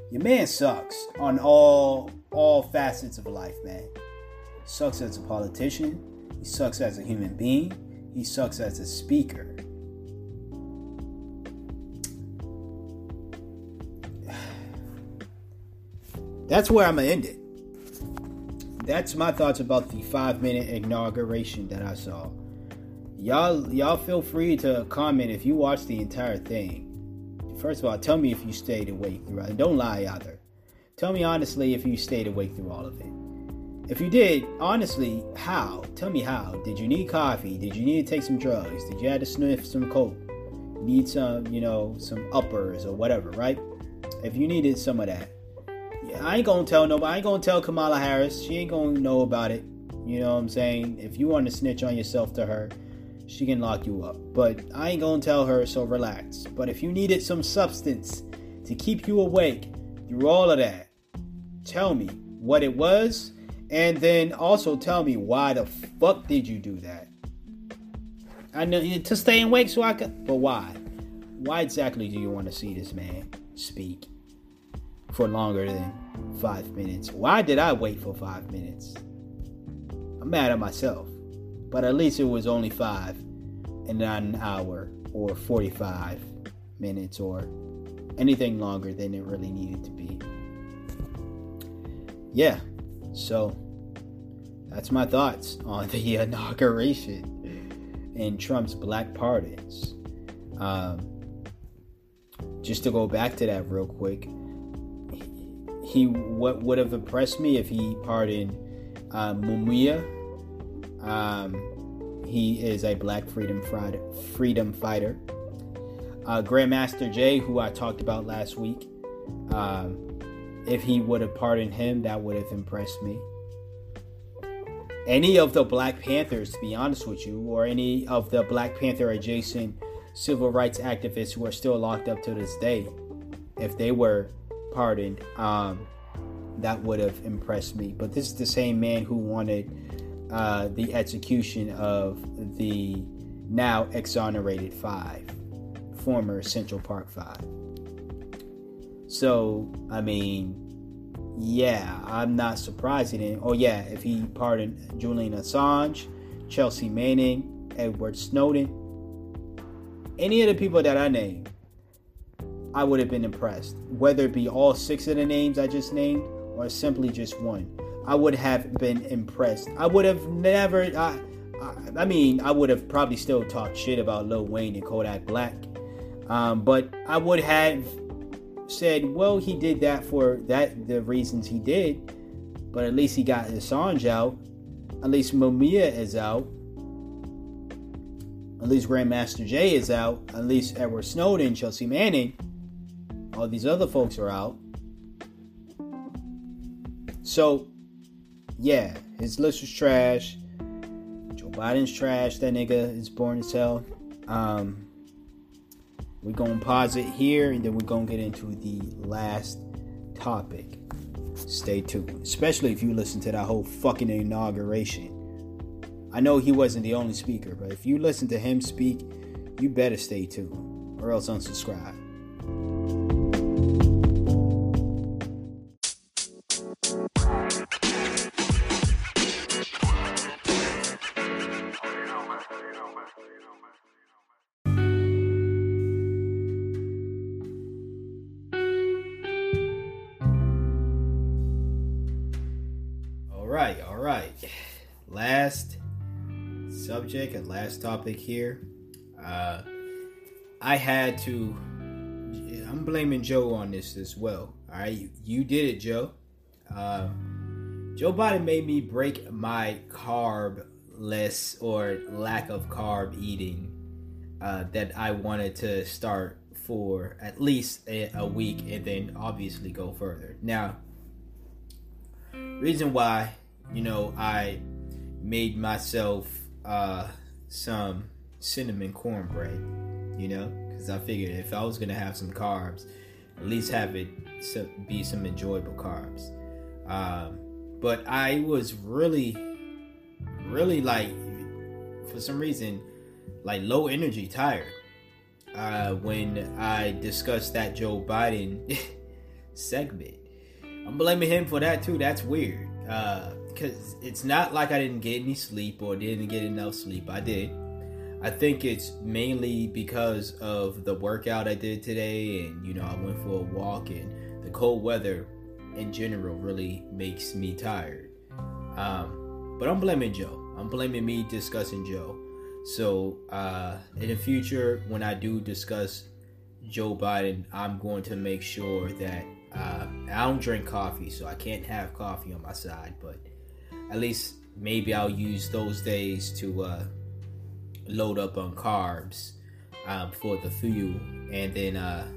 your man sucks on all all facets of life, man. Sucks as a politician. He sucks as a human being. He sucks as a speaker. That's where I'm gonna end it. That's my thoughts about the five minute inauguration that I saw. Y'all, y'all feel free to comment if you watched the entire thing. First of all, tell me if you stayed awake through it. Don't lie either. Tell me honestly if you stayed awake through all of it. If you did, honestly, how? Tell me how. Did you need coffee? Did you need to take some drugs? Did you have to sniff some coke? Need some, you know, some uppers or whatever, right? If you needed some of that, yeah, I ain't gonna tell nobody. I ain't gonna tell Kamala Harris. She ain't gonna know about it. You know what I'm saying? If you want to snitch on yourself to her, she can lock you up. But I ain't gonna tell her, so relax. But if you needed some substance to keep you awake through all of that, tell me what it was, and then also tell me why the fuck did you do that? I know to stay awake so I could. But why? Why exactly do you want to see this man speak for longer than five minutes? Why did I wait for five minutes? I'm mad at myself. But at least it was only five and not an hour or 45 minutes or anything longer than it really needed to be. Yeah, so that's my thoughts on the inauguration and Trump's black pardons. Um, just to go back to that real quick, he what would have impressed me if he pardoned uh, Mumia. Um, he is a black freedom. Freedom fighter. Uh, Grandmaster Jay, who I talked about last week, um, if he would have pardoned him, that would have impressed me. Any of the Black Panthers, to be honest with you, or any of the Black Panther adjacent civil rights activists who are still locked up to this day, if they were pardoned, um, that would have impressed me. But this is the same man who wanted uh, the execution of the now exonerated five, former Central Park Five. So, I mean, yeah, I'm not surprised in Oh, yeah, if he pardoned Julian Assange, Chelsea Manning, Edward Snowden, any of the people that I named, I would have been impressed. Whether it be all six of the names I just named or simply just one, I would have been impressed. I would have never. I, I, I mean, I would have probably still talked shit about Lil Wayne and Kodak Black, um, but I would have said, well, he did that for that the reasons he did, but at least he got Assange out. At least Mumia is out. At least Grandmaster Jay is out. At least Edward Snowden, Chelsea Manning, all these other folks are out. So, yeah, his list was trash. Joe Biden's trash. That nigga is born as hell. Um, we're to pause it here and then we're to get into the last topic. Stay tuned, especially if you listen to that whole fucking inauguration. I know he wasn't the only speaker, but if you listen to him speak, you better stay tuned or else unsubscribe. Subject and last topic here. Uh, I had to. I'm blaming Joe on this as well. All right, you, you did it, Joe. Uh, Joe Biden made me break my carb less or lack of carb eating uh, that I wanted to start for at least a, a week and then obviously go further. Now, reason why, you know, I made myself uh, some cinnamon cornbread, you know, because I figured if I was gonna have some carbs, at least have it be some enjoyable carbs. Um, but I was really, really like, for some reason, like low energy, tired. Uh, when I discussed that Joe Biden segment, I'm blaming him for that too. That's weird. Uh, because it's not like I didn't get any sleep or didn't get enough sleep. I did. I think it's mainly because of the workout I did today, and you know, I went for a walk, and the cold weather in general really makes me tired. Um, but I'm blaming Joe. I'm blaming me discussing Joe. So uh, in the future, when I do discuss Joe Biden, I'm going to make sure that uh, I don't drink coffee, so I can't have coffee on my side. But at least maybe I'll use those days to uh, load up on carbs um, for the fuel and then uh,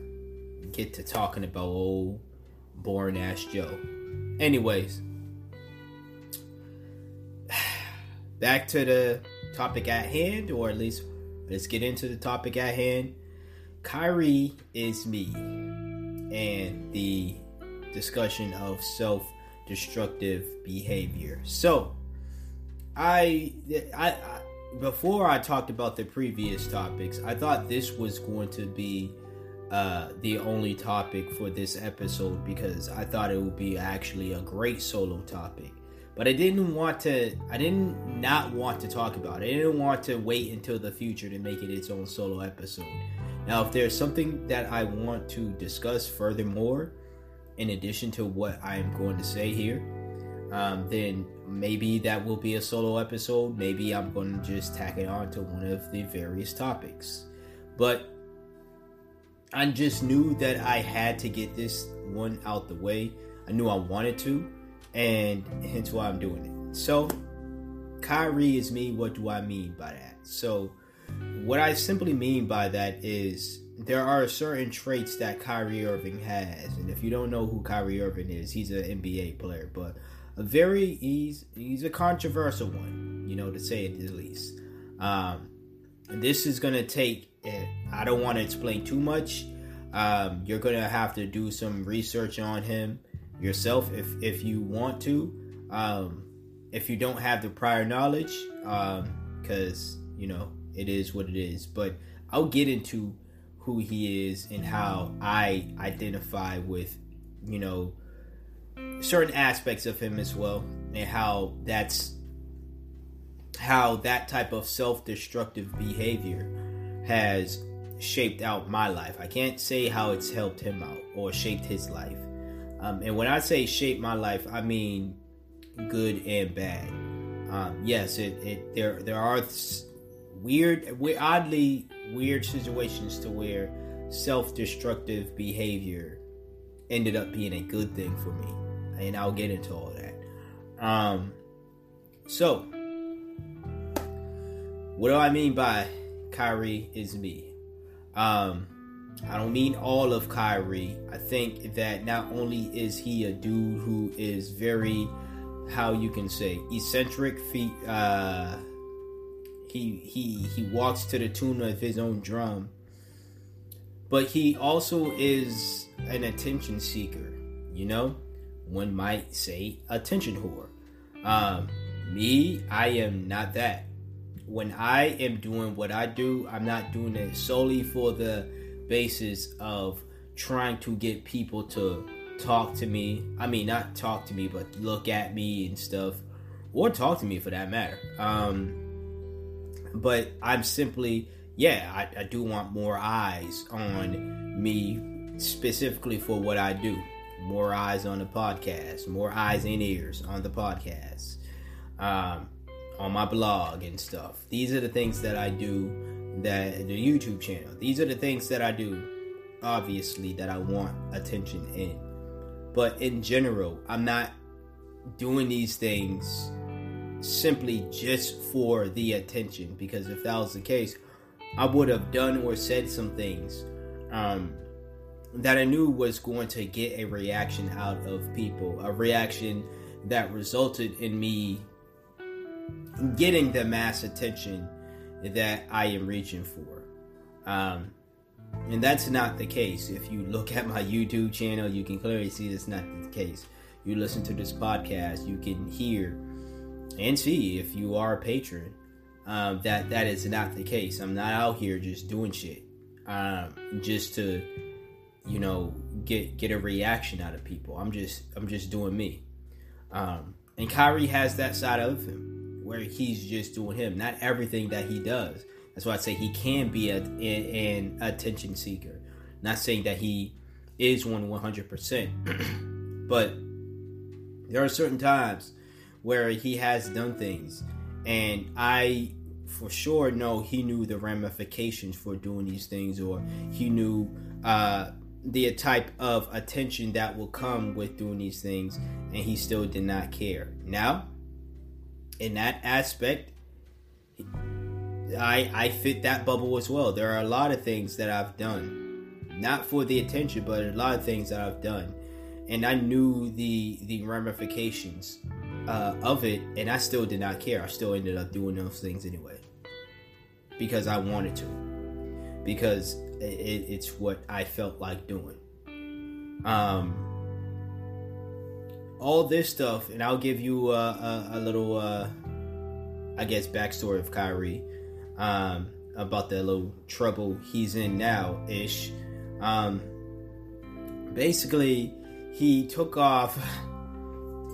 get to talking about old boring ass Joe. Anyways, back to the topic at hand, or at least let's get into the topic at hand. Kyrie is me, and the discussion of self destructive behavior. So, I, I, before I talked about the previous topics, I thought this was going to be uh, the only topic for this episode because I thought it would be actually a great solo topic. But I didn't want to. I didn't not want to talk about it. I didn't want to wait until the future to make it its own solo episode. Now, if there's something that I want to discuss furthermore, in addition to what I am going to say here, um, then maybe that will be a solo episode. Maybe I'm going to just tack it on to one of the various topics. But I just knew that I had to get this one out the way. I knew I wanted to, and hence why I'm doing it. So, Kyrie is me. What do I mean by that? So, what I simply mean by that is there are certain traits that Kyrie Irving has, and if you don't know who Kyrie Irving is, he's an NBA player, but a very he's he's a controversial one, you know, to say it the least. Um, this is gonna take. I don't want to explain too much. Um, you're gonna have to do some research on him yourself if if you want to. Um, if you don't have the prior knowledge, because um, you know it is what it is. But I'll get into who he is and how I identify with, you know, certain aspects of him as well, and how that's how that type of self-destructive behavior has shaped out my life. I can't say how it's helped him out or shaped his life. Um, and when I say shape my life, I mean good and bad. Um, yes, it, it there there are weird, oddly weird situations to where self-destructive behavior ended up being a good thing for me, and I'll get into all that. Um, so, what do I mean by Kyrie is me? Um, I don't mean all of Kyrie. I think that not only is he a dude who is very, how you can say, eccentric, uh, he he he walks to the tune of his own drum. But he also is an attention seeker, you know? One might say attention whore. Um, me, I am not that. When I am doing what I do, I'm not doing it solely for the basis of trying to get people to talk to me. I mean, not talk to me, but look at me and stuff, or talk to me for that matter. Um, but I'm simply, yeah, I, I do want more eyes on me specifically for what I do. More eyes on the podcast, more eyes and ears on the podcast, um, on my blog and stuff. These are the things that I do. That the YouTube channel. These are the things that I do. Obviously, that I want attention in. But in general, I'm not doing these things simply just for the attention because if that was the case i would have done or said some things um, that i knew was going to get a reaction out of people a reaction that resulted in me getting the mass attention that i am reaching for. Um, and that's not the case. If you look at my youtube channel you can clearly see that's not the case. You listen to this podcast you can hear and see if you are a patron um, that that is not the case. I'm not out here just doing shit um, just to you know get get a reaction out of people. I'm just I'm just doing me. Um, and Kyrie has that side of him where he's just doing him. Not everything that he does. That's why I say he can be a, an attention seeker. Not saying that he is one 100%, but there are certain times where he has done things. And I for sure know he knew the ramifications for doing these things, or he knew uh, the type of attention that will come with doing these things, and he still did not care. Now, in that aspect, I I fit that bubble as well. There are a lot of things that I've done, not for the attention, but a lot of things that I've done, and I knew the the ramifications uh, of it, and I still did not care. I still ended up doing those things anyway because I wanted to, because it, it's what I felt like doing. Um, all this stuff, and I'll give you a, a, a little uh, I guess, backstory of Kyrie um, about the little trouble he's in now ish. Um, basically, he took off.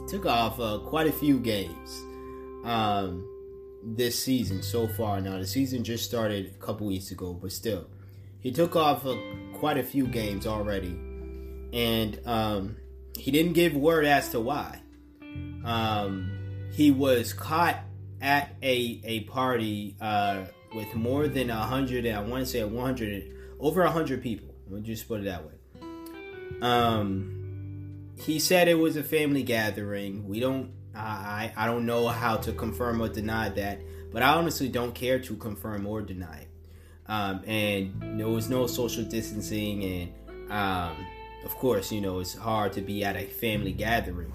Took off uh, quite a few games um, this season so far. Now the season just started a couple weeks ago, but still, he took off uh, quite a few games already, and um, he didn't give word as to why. Um, he was caught at a a party uh, with more than a hundred, I want to say one hundred, over a hundred people. We'll just put it that way. Um, he said it was a family gathering. We don't, I, I don't know how to confirm or deny that, but I honestly don't care to confirm or deny it. Um, and there was no social distancing, and um, of course, you know, it's hard to be at a family gathering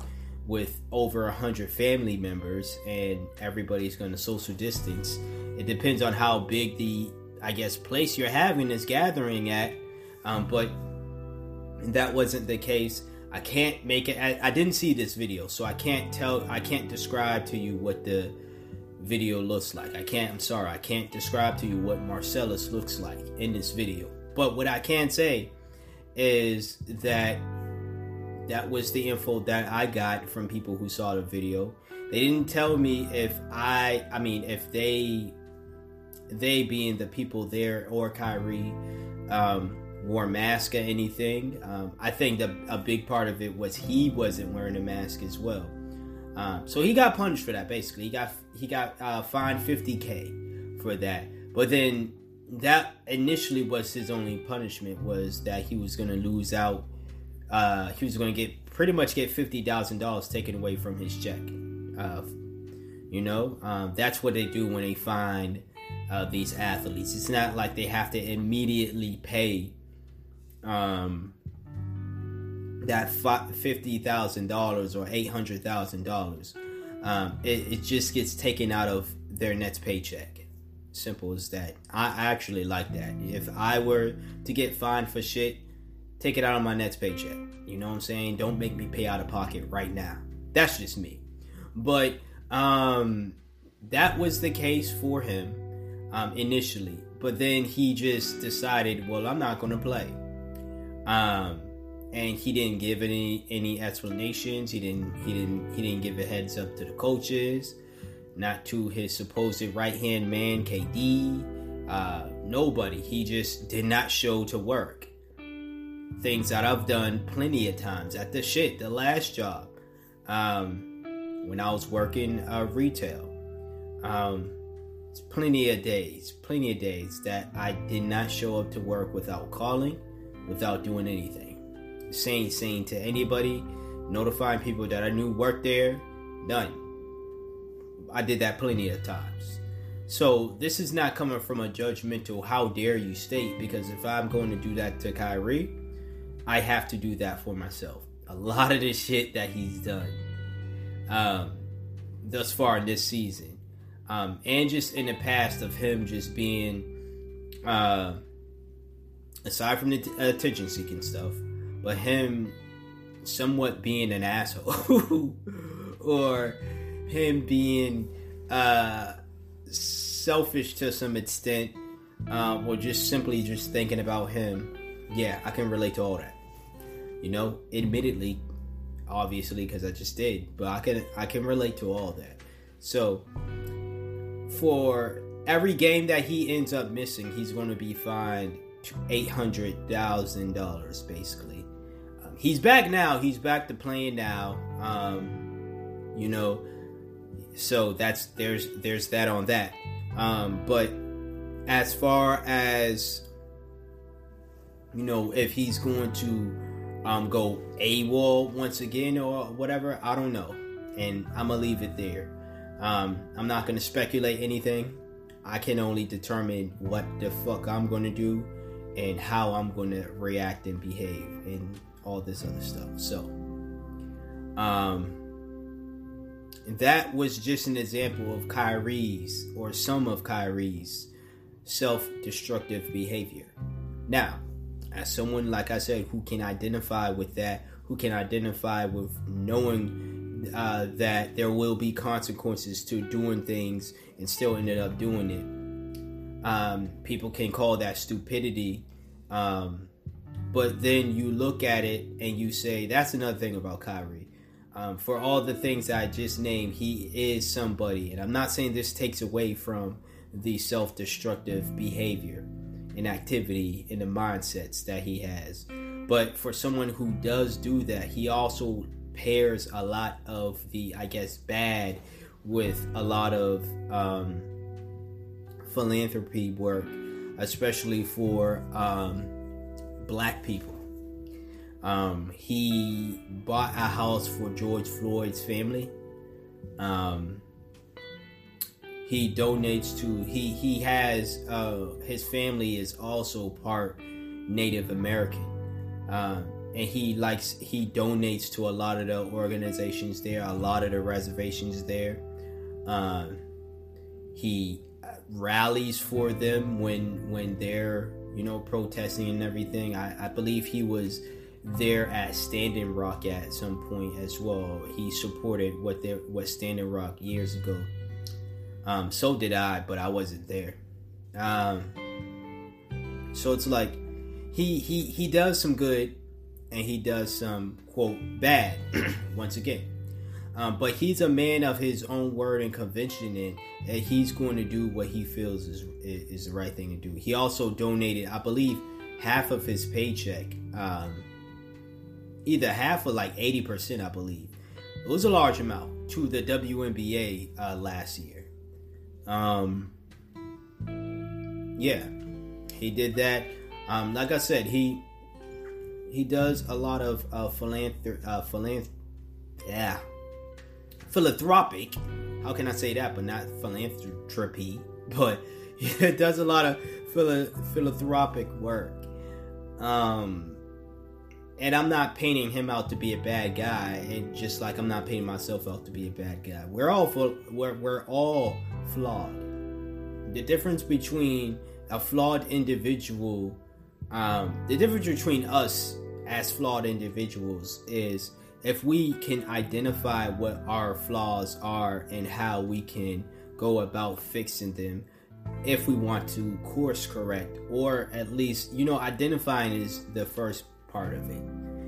with over a hundred family members, and everybody's going to social distance. It depends on how big the, I guess, place you're having this gathering at, um, but that wasn't the case. I can't make it. I, I, didn't see this video, so I can't tell. I can't describe to you what the video looks like. I can't. I'm sorry. I can't describe to you what Marcellus looks like in this video. But what I can say is that that was the info that I got from people who saw the video. They didn't tell me if I. I mean, if they, they being the people there or Kyrie. Um, wore a mask or anything. Um, I think that a big part of it was he wasn't wearing a mask as well. Um, so he got punished for that. Basically, he got he got uh, fined 50k for that. But then that initially was his only punishment was that he was going to lose out. Uh, he was going to get pretty much get fifty thousand dollars taken away from his check. Uh, you know, um, that's what they do when they find uh, these athletes. It's not like they have to immediately pay um, that fifty thousand dollars or eight hundred thousand um, dollars, it, it just gets taken out of their next paycheck. Simple as that. I actually like that. If I were to get fined for shit, take it out of my next paycheck. You know what I'm saying? Don't make me pay out of pocket right now. That's just me. But um, that was the case for him um, initially. But then he just decided, well, I'm not going to play. Um, and he didn't give any any explanations. He didn't he didn't he didn't give a heads up to the coaches, not to his supposed right hand man KD. Uh, nobody. He just did not show to work. Things that I've done plenty of times at the shit the last job, um, when I was working uh, retail. Um, it's plenty of days, plenty of days that I did not show up to work without calling without doing anything. Saying saying to anybody, notifying people that I knew worked there, none. I did that plenty of times. So this is not coming from a judgmental how dare you state because if I'm going to do that to Kyrie, I have to do that for myself. A lot of the shit that he's done um, thus far in this season, um, and just in the past of him just being uh, aside from the attention seeking stuff, but him somewhat being an asshole or him being uh, selfish to some extent um, or just simply just thinking about him yeah i can relate to all that. You know admittedly obviously because i just did but i can i can relate to all that. So for every game that he ends up missing he's going to be fined eight hundred thousand dollars, basically. Um, he's back now. He's back to playing now. Um, you know, so that's there's there's that on that. Um, but as far as you know, if he's going to um, go AWOL once again or whatever, I don't know, and I'm gonna leave it there. Um, I'm not gonna speculate anything. I can only determine what the fuck I'm gonna do and how I'm going to react and behave and all this other stuff. So, um, that was just an example of Kyrie's or some of Kyrie's self destructive behavior. Now, as someone, like I said, who can identify with that, who can identify with knowing uh, that there will be consequences to doing things and still ended up doing it. Um, people can call that stupidity. Um, but then you look at it and you say, that's another thing about Kyrie. Um, for all the things I just named, he is somebody. And I'm not saying this takes away from the self destructive behavior and activity and the mindsets that he has. But for someone who does do that, he also pairs a lot of the, I guess, bad with a lot of um, philanthropy work, especially for um, black people. Um, he bought a house for George Floyd's family. Um, he donates to he he has uh, his family is also part Native American, uh, and he likes he donates to a lot of the organizations there, a lot of the reservations there. Uh, he rallies for them when when they're you know protesting and everything. I, I believe he was there at Standing Rock at some point as well. He supported what they what Standing Rock years ago. Um, so did I, but I wasn't there. Um, so it's like he he he does some good and he does some quote bad once again. Um, but he's a man of his own word and convention, and, and he's going to do what he feels is is the right thing to do. He also donated, I believe, half of his paycheck, um, either half or like eighty percent, I believe. It was a large amount to the WNBA uh, last year. Um, yeah, he did that. Um, like I said, he he does a lot of uh, philanthrop, uh, philanth- yeah, philanthropic. How can I say that, but not philanthropy? But he does a lot of philanthropic work. Um, and I'm not painting him out to be a bad guy, and just like I'm not painting myself out to be a bad guy. We're all we're we're all flawed. The difference between a flawed individual, um, the difference between us as flawed individuals is if we can identify what our flaws are and how we can go about fixing them if we want to course correct or at least you know identifying is the first part of it.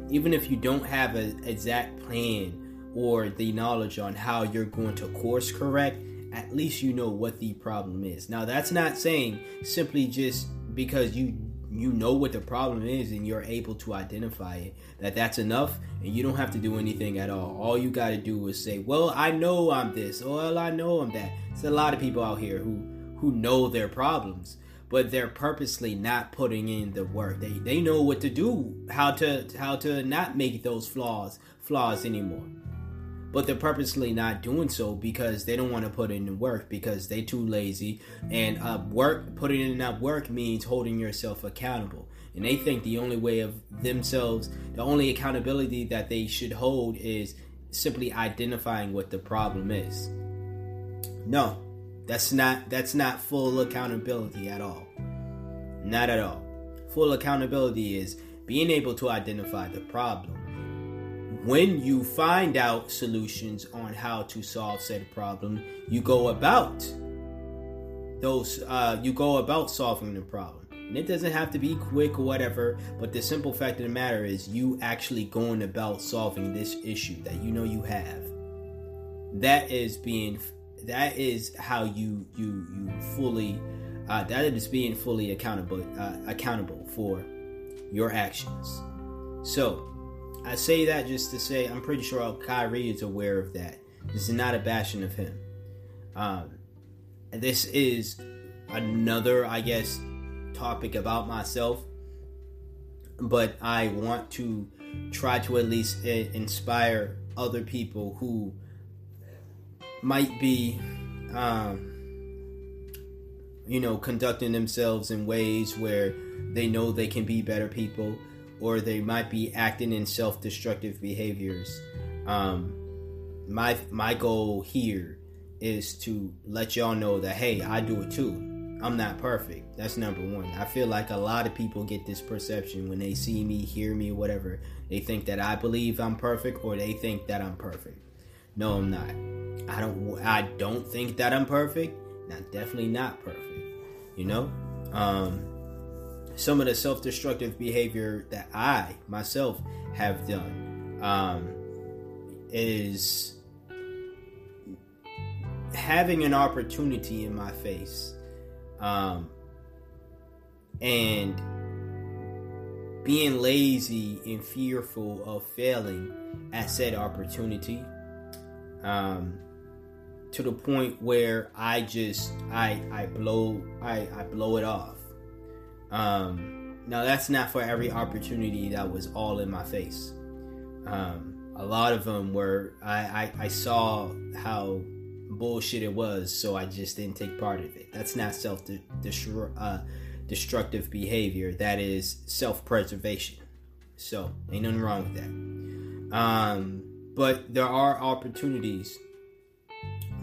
Even if you don't have an exact plan or the knowledge on how you're going to course correct at least you know what the problem is. Now that's not saying simply just because you you know what the problem is and you're able to identify it that that's enough and you don't have to do anything at all. All you got to do is say well i know i'm this or well i know i'm that. There's a lot of people out here who who know their problems but they're purposely not putting in the work. They they know what to do how to how to not make those flaws flaws anymore but they're purposely not doing so because they don't want to put in the work because they too lazy. And uh, work putting in that work means holding yourself accountable. And they think the only way of themselves the only accountability that they should hold is simply identifying what the problem is. No that's not that's not full accountability at all. Not at all. Full accountability is being able to identify the problem when you find out solutions on how to solve said problem, you go about those uh, you go about solving the problem. And it doesn't have to be quick or whatever, but the simple fact of the matter is you actually going about solving this issue that you know you have. That is being that is how you you you fully uh, that is being fully accountable uh, accountable for your actions. So I say that just to say I'm pretty sure Kyrie is aware of that. This is not a bashing of him. Um, this is another, I guess, topic about myself, but I want to try to at least inspire other people who might be, um, you know, conducting themselves in ways where they know they can be better people or they might be acting in self-destructive behaviors. Um, my my goal here is to let y'all know that hey, I do it too. I'm not perfect. That's number one. I feel like a lot of people get this perception when they see me, hear me, whatever. They think that I believe I'm perfect, or they think that I'm perfect. No, I'm not. I don't. I don't think that I'm perfect. Not definitely not perfect. You know, um, some of the self-destructive behavior that I myself have done um, is having an opportunity in my face um, and being lazy and fearful of failing at said opportunity um, to the point where I just I I blow I, I blow it off. Um, now that's not for every opportunity that was all in my face. Um, a lot of them were I, I, I saw how bullshit it was, so I just didn't take part of it. That's not self uh, destructive behavior. That is self preservation. So ain't nothing wrong with that. Um, but there are opportunities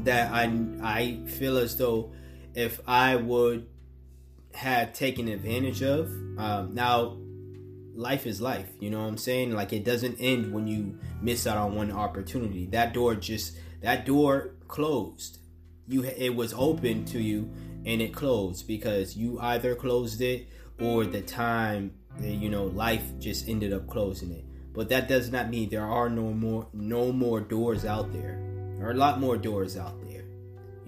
that I I feel as though if I would have taken advantage of, um, now life is life. You know what I'm saying? Like it doesn't end when you miss out on one opportunity. That door just that door closed. You it was open to you and it closed because you either closed it or the time you know life just ended up closing it. But that does not mean there are no more no more doors out there. There are a lot more doors out there.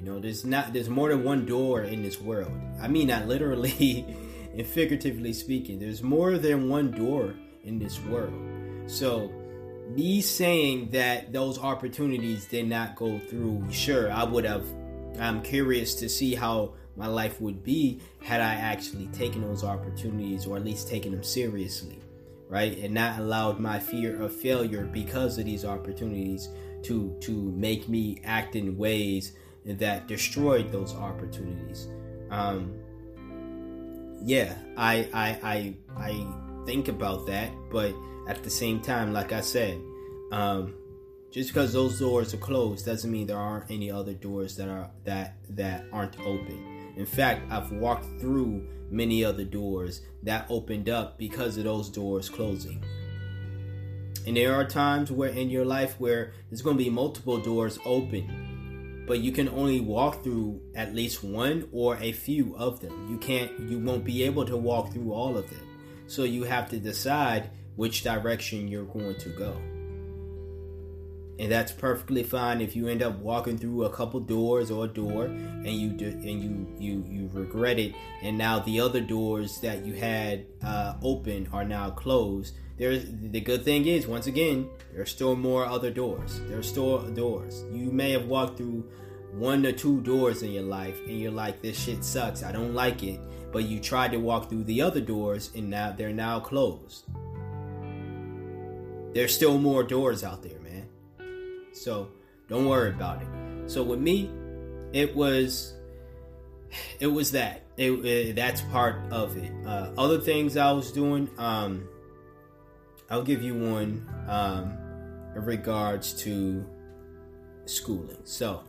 You know, there's not there's more than one door in this world. I mean not literally and figuratively speaking. There's more than one door in this world. So me saying that those opportunities did not go through, sure, I would have I'm curious to see how my life would be had I actually taken those opportunities or at least taken them seriously right? And not allowed my fear of failure because of these opportunities to to make me act in ways that destroyed those opportunities. Um, yeah, I, I I I think about that, but at the same time, like I said, um, just because those doors are closed doesn't mean there aren't any other doors that are that that aren't open. In fact, I've walked through many other doors that opened up because of those doors closing. And there are times where in your life where there's going to be multiple doors open, but you can only walk through at least one or a few of them. You can't you won't be able to walk through all of them. So you have to decide which direction you're going to go and that's perfectly fine if you end up walking through a couple doors or a door and you do and you you you regret it and now the other doors that you had uh, open are now closed there's the good thing is once again there's still more other doors there's still doors you may have walked through one or two doors in your life and you're like this shit sucks i don't like it but you tried to walk through the other doors and now they're now closed there's still more doors out there man. so don't worry about it. So with me, it was it was that it, it that's part of it. Uh, other things I was doing, um, I'll give you one um, in regards to schooling. So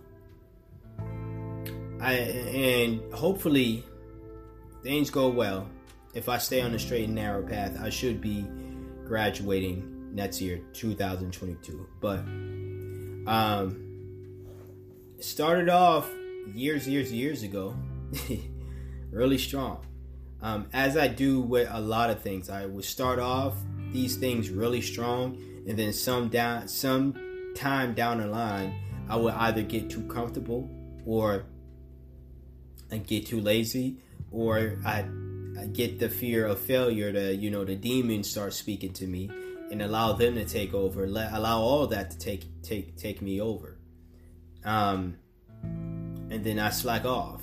I and hopefully things go well. If I stay on the straight and narrow path, I should be graduating next year, 2022. But um, started off years, years, years ago, really strong. Um, as I do with a lot of things, I would start off these things really strong, and then some down, some time down the line, I would either get too comfortable or I get too lazy, or I, I get the fear of failure. To you know, the demons start speaking to me, and allow them to take over. Let allow all that to take take take me over. Um, and then I slack off,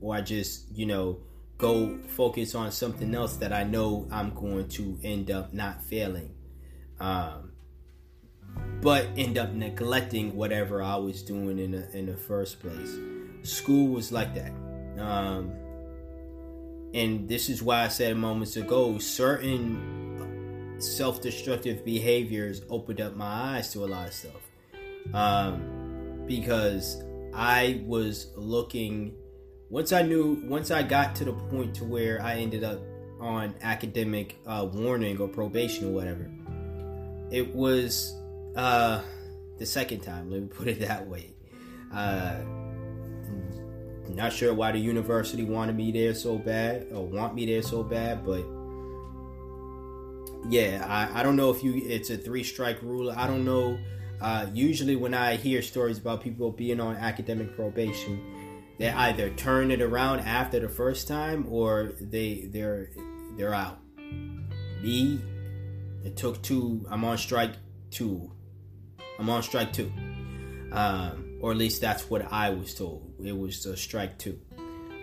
or I just you know go focus on something else that I know I'm going to end up not failing. Um, but end up neglecting whatever I was doing in the, in the first place. School was like that. Um, and this is why I said moments ago certain self-destructive behaviors opened up my eyes to a lot of stuff um, because i was looking once i knew once i got to the point to where i ended up on academic uh, warning or probation or whatever it was uh, the second time. Let me put it that way. Uh, not sure why the university wanted me there so bad or want me there so bad, but yeah, I, I don't know if you it's a three strike rule. I don't know. Uh, usually, when I hear stories about people being on academic probation, they either turn it around after the first time or they they're they're out. Me, it took two. I'm on strike two. I'm on strike two, um, or at least that's what I was told. It was a strike two,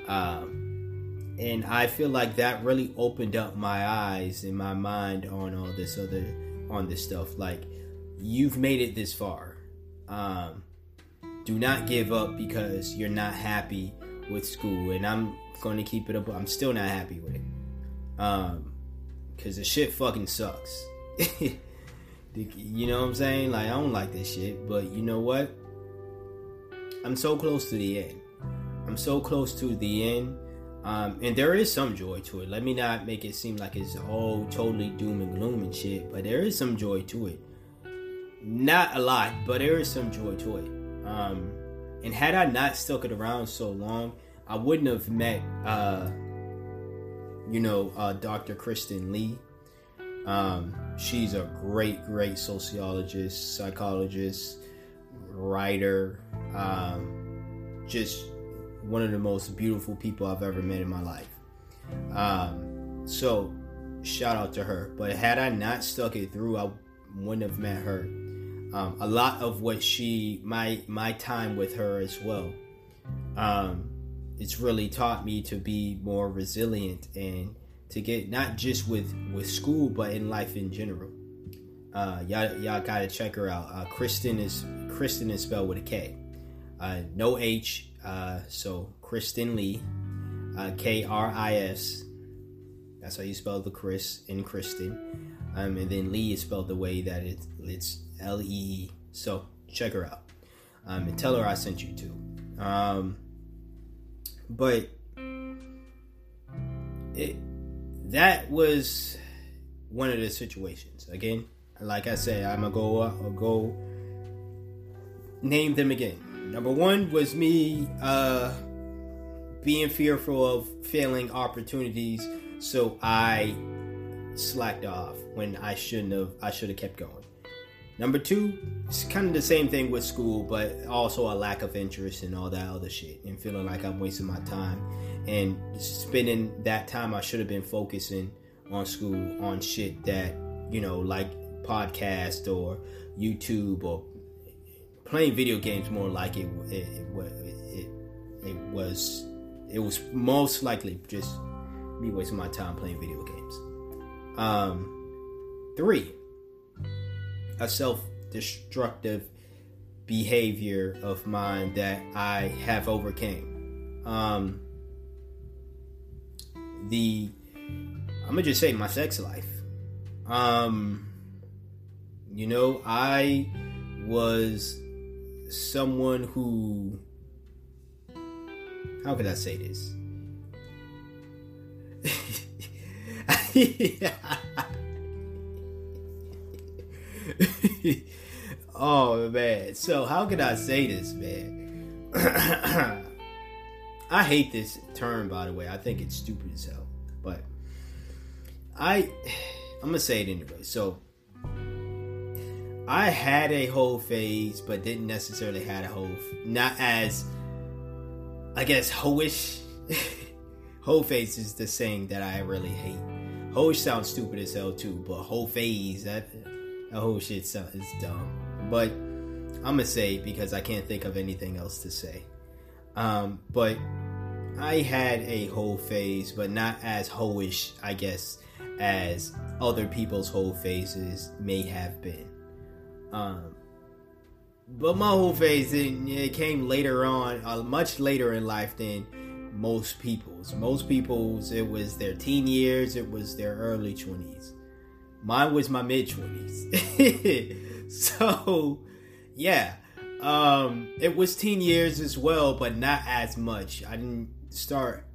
um, and I feel like that really opened up my eyes and my mind on all this other on this stuff. Like you've made it this far. Um, do not give up because you're not happy with school, and I'm going to keep it up. I'm still not happy with it. Um, cause the shit fucking sucks. you know what I'm saying? Like I don't like this shit, but you know what? I'm so close to the end. I'm so close to the end. Um, and there is some joy to it. Let me not make it seem like it's all totally doom and gloom and shit, but there is some joy to it. Not a lot, but there is some joy to it. Um, and had I not stuck it around so long, I wouldn't have met, uh, you know, uh, Dr. Kristen Lee. Um, she's a great, great sociologist, psychologist, writer, um, just one of the most beautiful people I've ever met in my life. Um, so, shout out to her. But had I not stuck it through, I wouldn't have met her. Um, a lot of what she, my my time with her as well, um, it's really taught me to be more resilient and to get not just with with school but in life in general. Uh, y'all y'all gotta check her out. Uh, Kristen is Kristen is spelled with a K, uh, no H. Uh, so Kristen Lee, uh, K R I S. That's how you spell the Chris in Kristen. Um, and then Lee is spelled the way that it, it's L E. So check her out. Um, and tell her I sent you too. Um, but it that was one of the situations. Again, like I said, I'm gonna go uh, go name them again. Number one was me uh, being fearful of failing opportunities, so I slacked off when I shouldn't have. I should have kept going. Number two, it's kind of the same thing with school, but also a lack of interest and all that other shit, and feeling like I'm wasting my time and spending that time I should have been focusing on school on shit that you know like podcast or YouTube or playing video games more like it it, it, it was it was most likely just me wasting my time playing video games. Um, three, a self-destructive behavior of mine that I have overcame. Um, the I'm gonna just say my sex life. Um, you know, I was someone who how could I say this? oh man. So how could I say this, man? I hate this term by the way. I think it's stupid as hell. But I I'm gonna say it anyway. So I had a whole phase, but didn't necessarily had a whole not as I guess hoish. whole phase is the saying that I really hate. Hoish sounds stupid as hell too, but whole phase that that whole shit sounds is dumb. But I'm gonna say because I can't think of anything else to say. Um, but I had a whole phase, but not as hoish, I guess, as other people's whole phases may have been. Um, but my whole phase it, it came later on, uh, much later in life than most people's. Most people's it was their teen years, it was their early twenties. Mine was my mid twenties. so, yeah, um, it was teen years as well, but not as much. I didn't start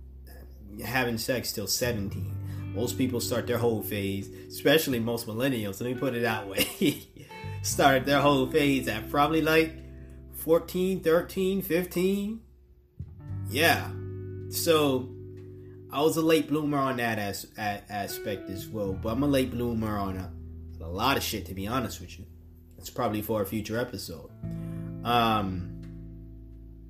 having sex till 17. Most people start their whole phase, especially most millennials. Let me put it that way. started their whole phase at probably like 14, 13, 15. Yeah. So I was a late bloomer on that as, as, aspect as well, but I'm a late bloomer on a, a lot of shit to be honest with you. It's probably for a future episode. Um,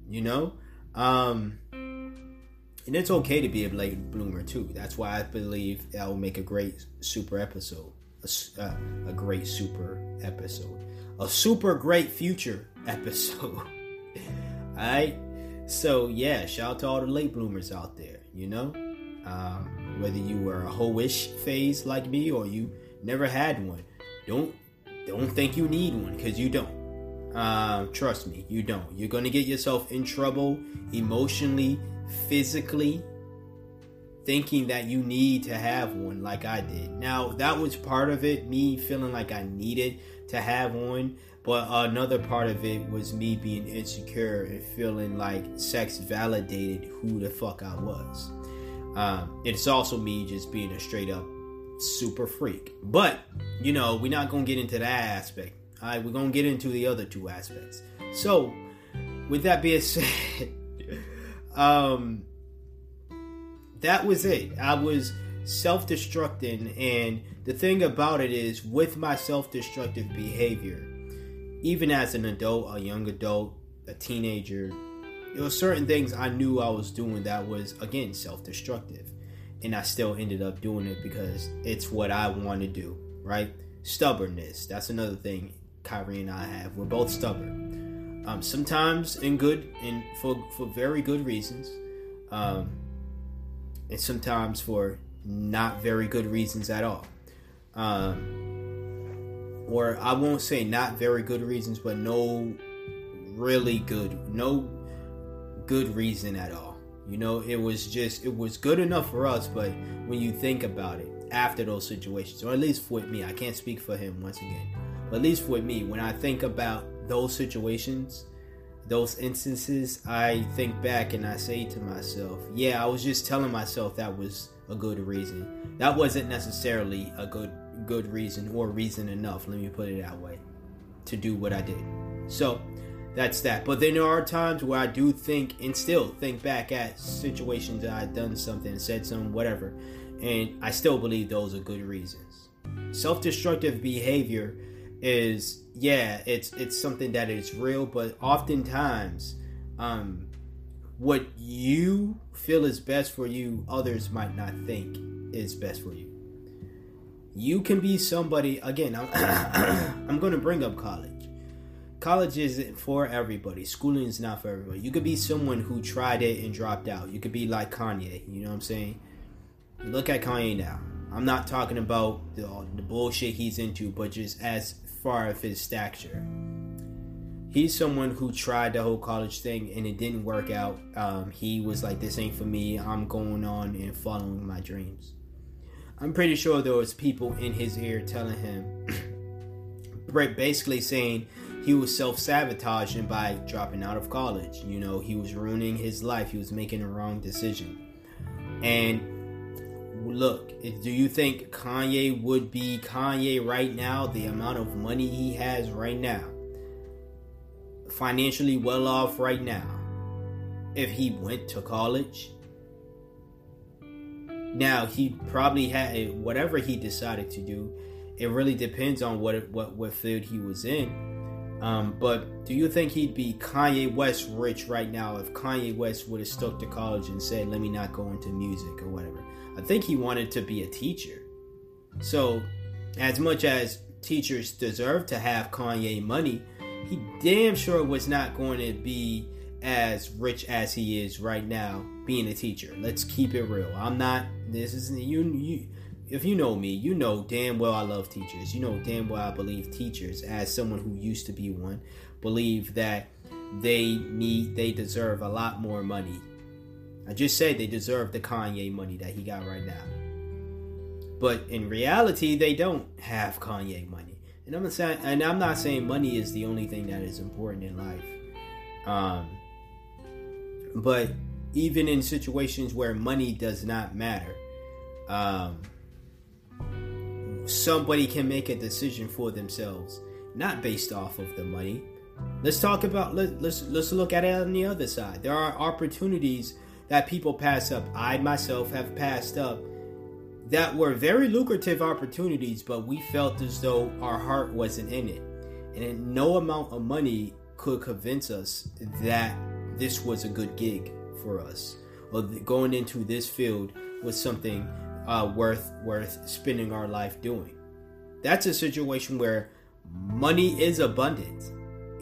you know, um, and it's okay to be a late bloomer too. That's why I believe that will make a great super episode, a, uh, a great super episode, a super great future episode. all right. So yeah, shout out to all the late bloomers out there. You know, um, whether you were a whole-ish phase like me or you never had one, don't don't think you need one because you don't. Uh, trust me, you don't. You're gonna get yourself in trouble emotionally, physically, thinking that you need to have one like I did. Now, that was part of it, me feeling like I needed to have one, but another part of it was me being insecure and feeling like sex validated who the fuck I was. Um, it's also me just being a straight up super freak. But, you know, we're not going to get into that aspect. All right, we're going to get into the other two aspects. So, with that being said, um, that was it. I was self destructing, and the thing about it is, with my self destructive behavior, even as an adult, a young adult, a teenager, there were certain things I knew I was doing that was, again, self destructive and I still ended up doing it because it's what I want to do, right? Stubbornness. That's another thing Kyrie and I have. We're both stubborn. Um, sometimes in good and for for very good reasons, um, and sometimes for not very good reasons at all. Um, or I won't say not very good reasons, but no really good, no good reason at all. You know, it was just it was good enough for us, but when you think about it, after those situations, or at least with me, I can't speak for him once again, but at least with me, when I think about those situations, those instances, I think back and I say to myself, yeah, I was just telling myself that was a good reason. That wasn't necessarily a good good reason or reason enough, let me put it that way, to do what I did. So, that's that. But then there are times where I do think and still think back at situations that I've done something, said something, whatever, and I still believe those are good reasons. Self-destructive behavior is yeah, it's it's something that is real, but oftentimes, um, what you feel is best for you, others might not think is best for you. You can be somebody again. I'm, I'm going to bring up college college isn't for everybody. Schooling is not for everybody. You could be someone who tried it and dropped out. You could be like Kanye. You know what I'm saying? Look at Kanye now. I'm not talking about the, the bullshit he's into, but just as far as his stature. He's someone who tried the whole college thing and it didn't work out. Um, he was like, "This ain't for me. I'm going on and following my dreams." I'm pretty sure there was people in his ear telling him, basically saying, he was self sabotaging by dropping out of college. You know, he was ruining his life. He was making a wrong decision. And look, do you think Kanye would be Kanye right now? The amount of money he has right now, financially well off right now, if he went to college? Now he probably had whatever he decided to do. It really depends on what what what field he was in um, but do you think he'd be Kanye West rich right now if Kanye West would have stuck to college and said, let me not go into music or whatever? I think he wanted to be a teacher. So, as much as teachers deserve to have Kanye money, he damn sure was not going to be as rich as he is right now being a teacher. Let's keep it real. I'm not, this is, you, you, if you know me, you know damn well I love teachers. You know damn well I believe teachers, as someone who used to be one, believe that they need, they deserve a lot more money. I just said they deserve the Kanye money that he got right now. But in reality, they don't have Kanye money. And I'm not saying, and I'm not saying money is the only thing that is important in life. Um, but even in situations where money does not matter, um, somebody can make a decision for themselves not based off of the money. Let's talk about let, let's let's look at it on the other side. There are opportunities that people pass up. I myself have passed up that were very lucrative opportunities, but we felt as though our heart wasn't in it. And no amount of money could convince us that this was a good gig for us or going into this field was something uh, worth worth spending our life doing. That's a situation where money is abundant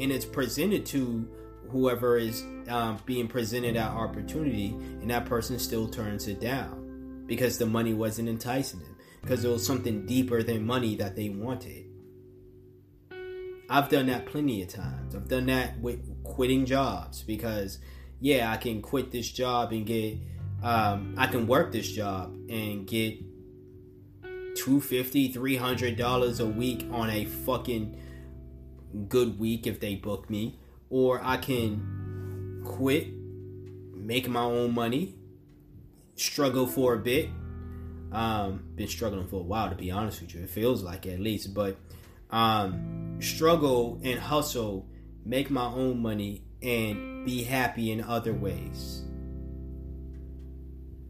and it's presented to whoever is um, being presented that opportunity, and that person still turns it down because the money wasn't enticing them because there was something deeper than money that they wanted. I've done that plenty of times. I've done that with quitting jobs because, yeah, I can quit this job and get, um, I can work this job and get 250 $300 a week on a fucking good week if they book me. Or I can quit, make my own money, struggle for a bit. Um, been struggling for a while to be honest with you. It feels like at least, but um, struggle and hustle, make my own money, and be happy in other ways.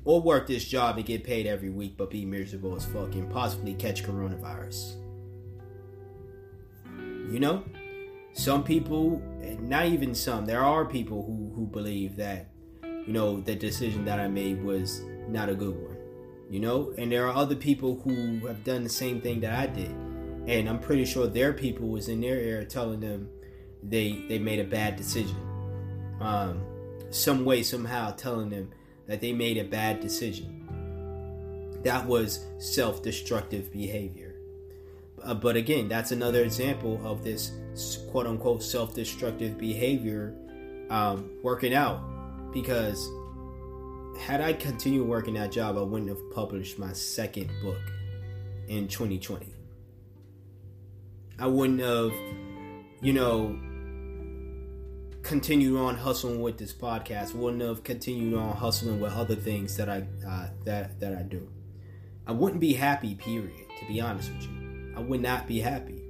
Or work this job and get paid every week but be miserable as fuck and possibly catch coronavirus. You know? Some people, not even some, there are people who, who believe that, you know, the decision that I made was not a good one. You know? And there are other people who have done the same thing that I did and I'm pretty sure their people was in their ear telling them they they made a bad decision. Um, some way, somehow, telling them that they made a bad decision. That was self-destructive behavior. Uh, but again, that's another example of this quote unquote self-destructive behavior um, working out. Because had I continued working that job, I wouldn't have published my second book in 2020. I wouldn't have, you know, continued on hustling with this podcast. Wouldn't have continued on hustling with other things that I uh, that that I do. I wouldn't be happy. Period. To be honest with you, I would not be happy.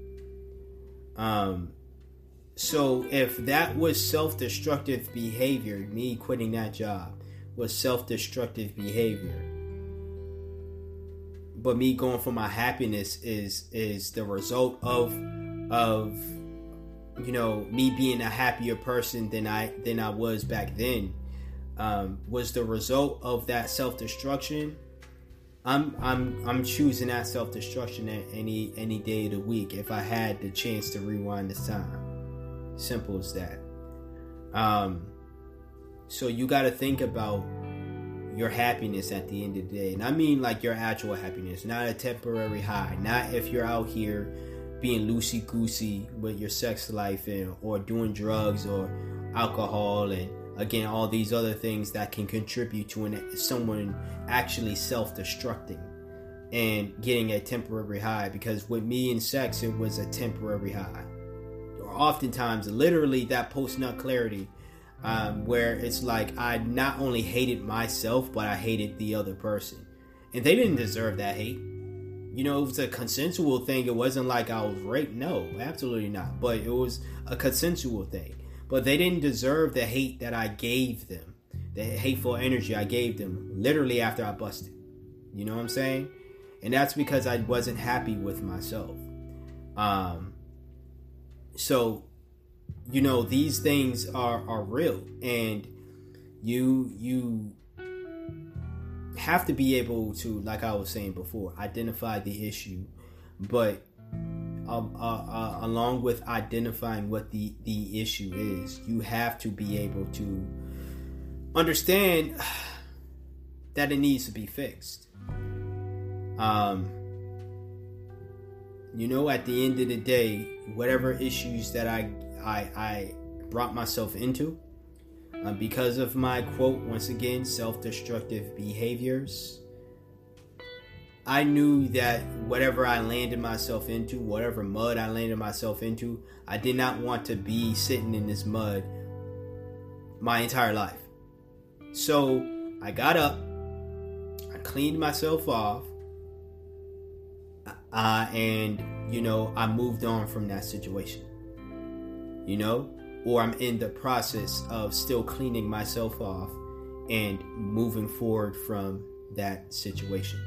Um. So if that was self-destructive behavior, me quitting that job was self-destructive behavior but me going for my happiness is is the result of of you know me being a happier person than I than I was back then um, was the result of that self destruction. I'm I'm I'm choosing that self destruction at any any day of the week if I had the chance to rewind the time. Simple as that. Um, so you got to think about your happiness at the end of the day. And I mean like your actual happiness, not a temporary high. Not if you're out here being loosey goosey with your sex life and or doing drugs or alcohol and again all these other things that can contribute to an, someone actually self-destructing and getting a temporary high because with me and sex it was a temporary high or oftentimes literally that post nut clarity um, where it's like I not only hated myself, but I hated the other person. And they didn't deserve that hate. You know, it was a consensual thing. It wasn't like I was raped. No, absolutely not. But it was a consensual thing. But they didn't deserve the hate that I gave them, the hateful energy I gave them literally after I busted. You know what I'm saying? And that's because I wasn't happy with myself. Um, so you know these things are are real and you you have to be able to like i was saying before identify the issue but uh, uh, uh, along with identifying what the the issue is you have to be able to understand that it needs to be fixed. Um you know at the end of the day whatever issues that i I, I brought myself into uh, because of my quote, once again, self destructive behaviors. I knew that whatever I landed myself into, whatever mud I landed myself into, I did not want to be sitting in this mud my entire life. So I got up, I cleaned myself off, uh, and you know, I moved on from that situation. You know, or I'm in the process of still cleaning myself off and moving forward from that situation.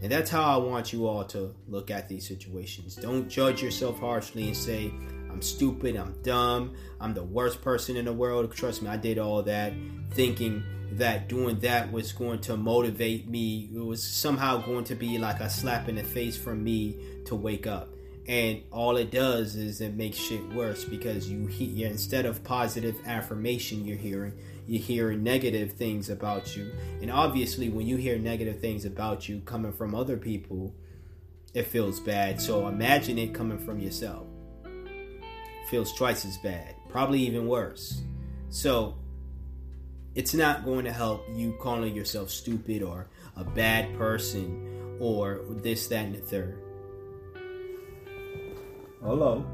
And that's how I want you all to look at these situations. Don't judge yourself harshly and say, I'm stupid, I'm dumb, I'm the worst person in the world. Trust me, I did all that thinking that doing that was going to motivate me. It was somehow going to be like a slap in the face for me to wake up. And all it does is it makes shit worse because you hear instead of positive affirmation you're hearing, you hear negative things about you. And obviously, when you hear negative things about you coming from other people, it feels bad. So imagine it coming from yourself. It feels twice as bad, probably even worse. So it's not going to help you calling yourself stupid or a bad person or this, that, and the third. Hello.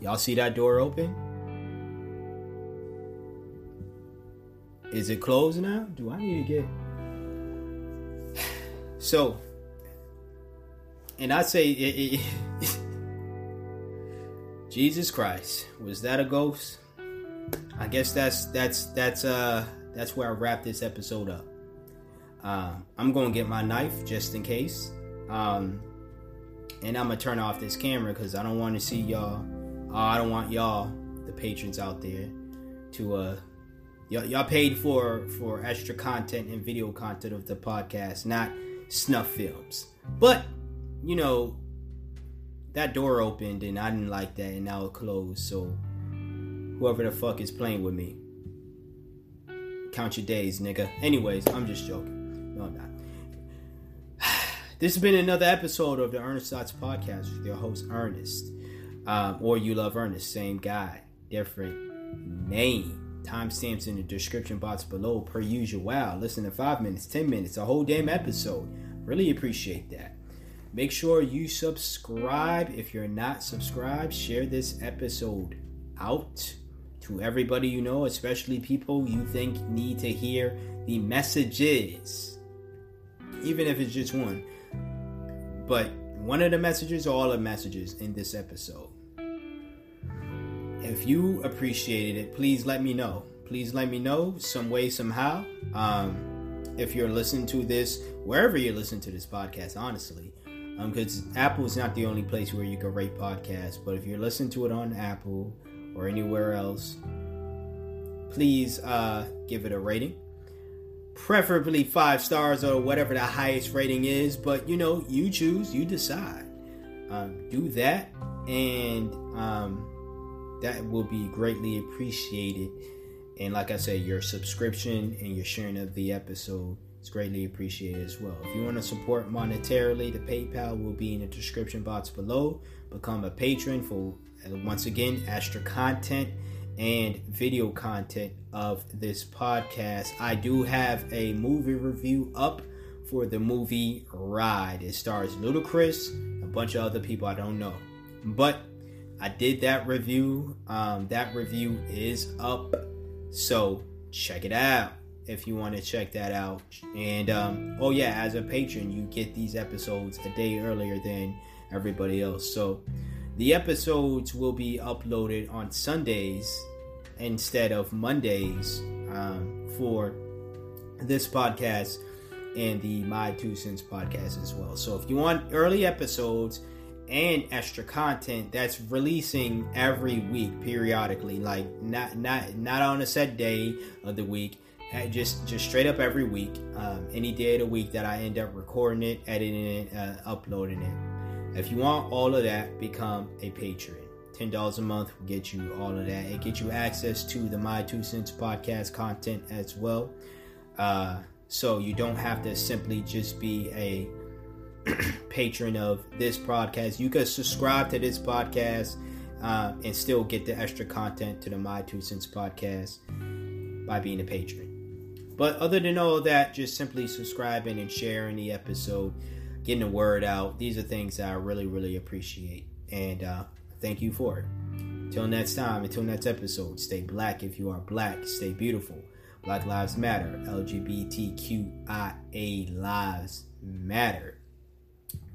Y'all see that door open? Is it closed now? Do I need to get. So, and I say it, it Jesus Christ, was that a ghost? I guess that's that's that's uh that's where I wrap this episode up. Uh, I'm gonna get my knife just in case, um, and I'm gonna turn off this camera because I don't want to see y'all. Uh, I don't want y'all, the patrons out there, to uh, y'all, y'all paid for for extra content and video content of the podcast, not snuff films. But you know, that door opened and I didn't like that and now it closed. So whoever the fuck is playing with me, count your days, nigga. Anyways, I'm just joking. No, I'm not. This has been another episode of the Ernest Thoughts Podcast with your host Ernest, um, or you love Ernest, same guy, different name. Timestamps in the description box below, per usual. Wow, listen to five minutes, ten minutes, a whole damn episode. Really appreciate that. Make sure you subscribe. If you're not subscribed, share this episode out to everybody you know, especially people you think need to hear the messages. Even if it's just one. But one of the messages, or all the messages in this episode. If you appreciated it, please let me know. Please let me know some way, somehow. Um, if you're listening to this, wherever you're listening to this podcast, honestly, because um, Apple is not the only place where you can rate podcasts. But if you're listening to it on Apple or anywhere else, please uh, give it a rating. Preferably five stars or whatever the highest rating is. But you know, you choose, you decide. Um, do that, and um, that will be greatly appreciated. And like I said, your subscription and your sharing of the episode is greatly appreciated as well. If you want to support monetarily, the PayPal will be in the description box below. Become a patron for, once again, extra content and video content of this podcast. I do have a movie review up for the movie Ride. It stars Ludacris, a bunch of other people I don't know. But I did that review. Um, that review is up. So check it out if you want to check that out. And um, oh yeah, as a patron, you get these episodes a day earlier than everybody else. So the episodes will be uploaded on Sundays instead of Mondays um, for this podcast and the My Two Cents podcast as well. So if you want early episodes and extra content that's releasing every week periodically like not not not on a set day of the week just just straight up every week, um, any day of the week that I end up recording it, editing it, uh, uploading it. If you want all of that, become a patron. Ten dollars a month will get you all of that. It gets you access to the My Two Cents podcast content as well. Uh, so you don't have to simply just be a patron of this podcast. You can subscribe to this podcast uh, and still get the extra content to the My Two Cents podcast by being a patron. But other than all that, just simply subscribing and sharing the episode, getting the word out. These are things that I really, really appreciate. And uh, thank you for it. Until next time, until next episode, stay black if you are black, stay beautiful. Black Lives Matter. LGBTQIA lives matter.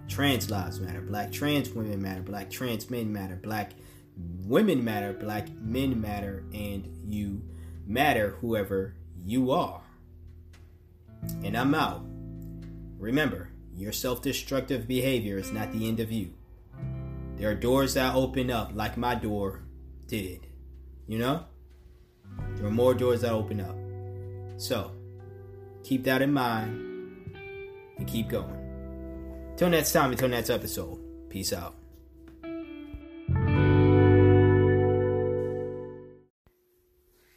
Trans lives matter. Black trans women matter. Black trans men matter. Black women matter. Black men matter. And you matter, whoever you are. And I'm out. Remember, your self destructive behavior is not the end of you. There are doors that open up, like my door did. You know? There are more doors that open up. So, keep that in mind and keep going. Till next time, until next episode. Peace out.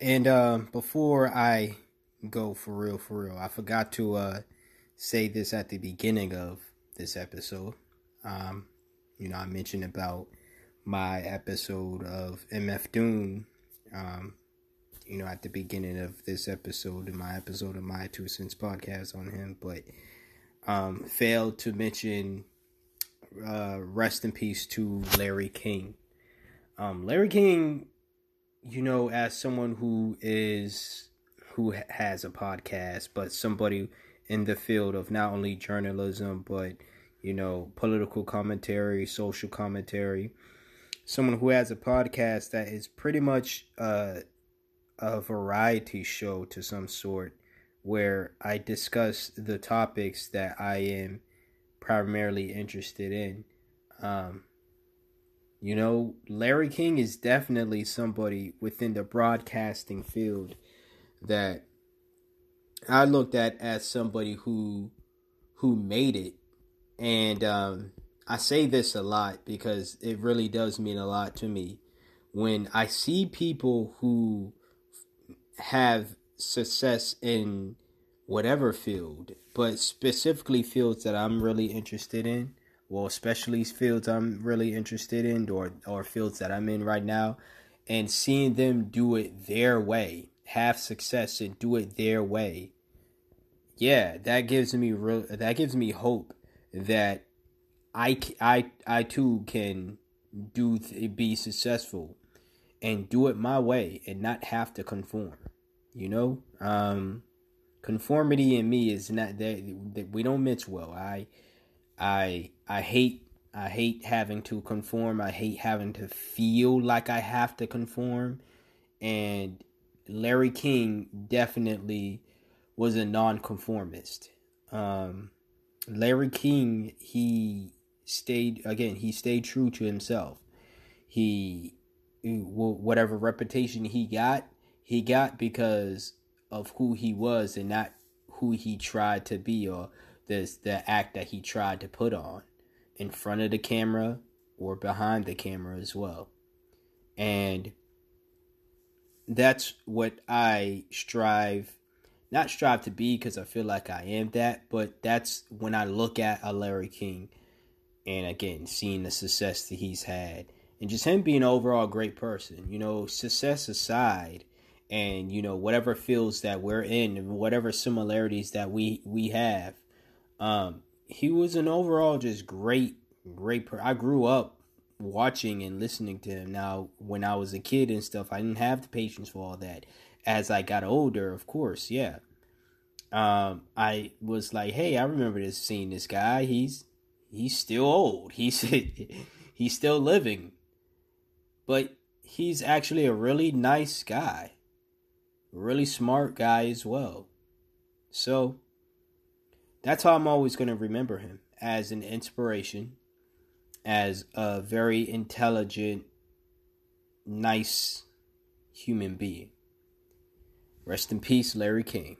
And uh, before I go for real, for real, I forgot to uh, say this at the beginning of this episode. Um, you know, I mentioned about my episode of MF Doom, um, you know, at the beginning of this episode, in my episode of my Two Cents podcast on him, but um, failed to mention uh, rest in peace to Larry King. Um, Larry King, you know, as someone who is who has a podcast, but somebody in the field of not only journalism but you know, political commentary, social commentary. Someone who has a podcast that is pretty much uh, a variety show to some sort where I discuss the topics that I am primarily interested in. Um, you know, Larry King is definitely somebody within the broadcasting field that I looked at as somebody who who made it and um, I say this a lot because it really does mean a lot to me. When I see people who have success in whatever field, but specifically fields that I'm really interested in, well, especially fields I'm really interested in, or or fields that I'm in right now, and seeing them do it their way, have success and do it their way, yeah, that gives me real. That gives me hope that I, I, I too can do be successful and do it my way and not have to conform. You know, um, conformity in me is not that we don't mix well. I, I, I hate I hate having to conform. I hate having to feel like I have to conform. And Larry King definitely was a nonconformist. Um, Larry King, he stayed again. He stayed true to himself. He, whatever reputation he got, he got because of who he was and not who he tried to be or the the act that he tried to put on in front of the camera or behind the camera as well. And that's what I strive not strive to be because I feel like I am that, but that's when I look at a Larry King and again, seeing the success that he's had and just him being an overall great person, you know, success aside and you know whatever fields that we're in and whatever similarities that we we have um he was an overall just great great per- I grew up watching and listening to him now when I was a kid and stuff I didn't have the patience for all that as I got older, of course, yeah. Um, I was like, hey, I remember this seeing this guy. He's he's still old. He's he's still living. But he's actually a really nice guy. Really smart guy as well. So that's how I'm always going to remember him as an inspiration, as a very intelligent, nice human being. Rest in peace, Larry King.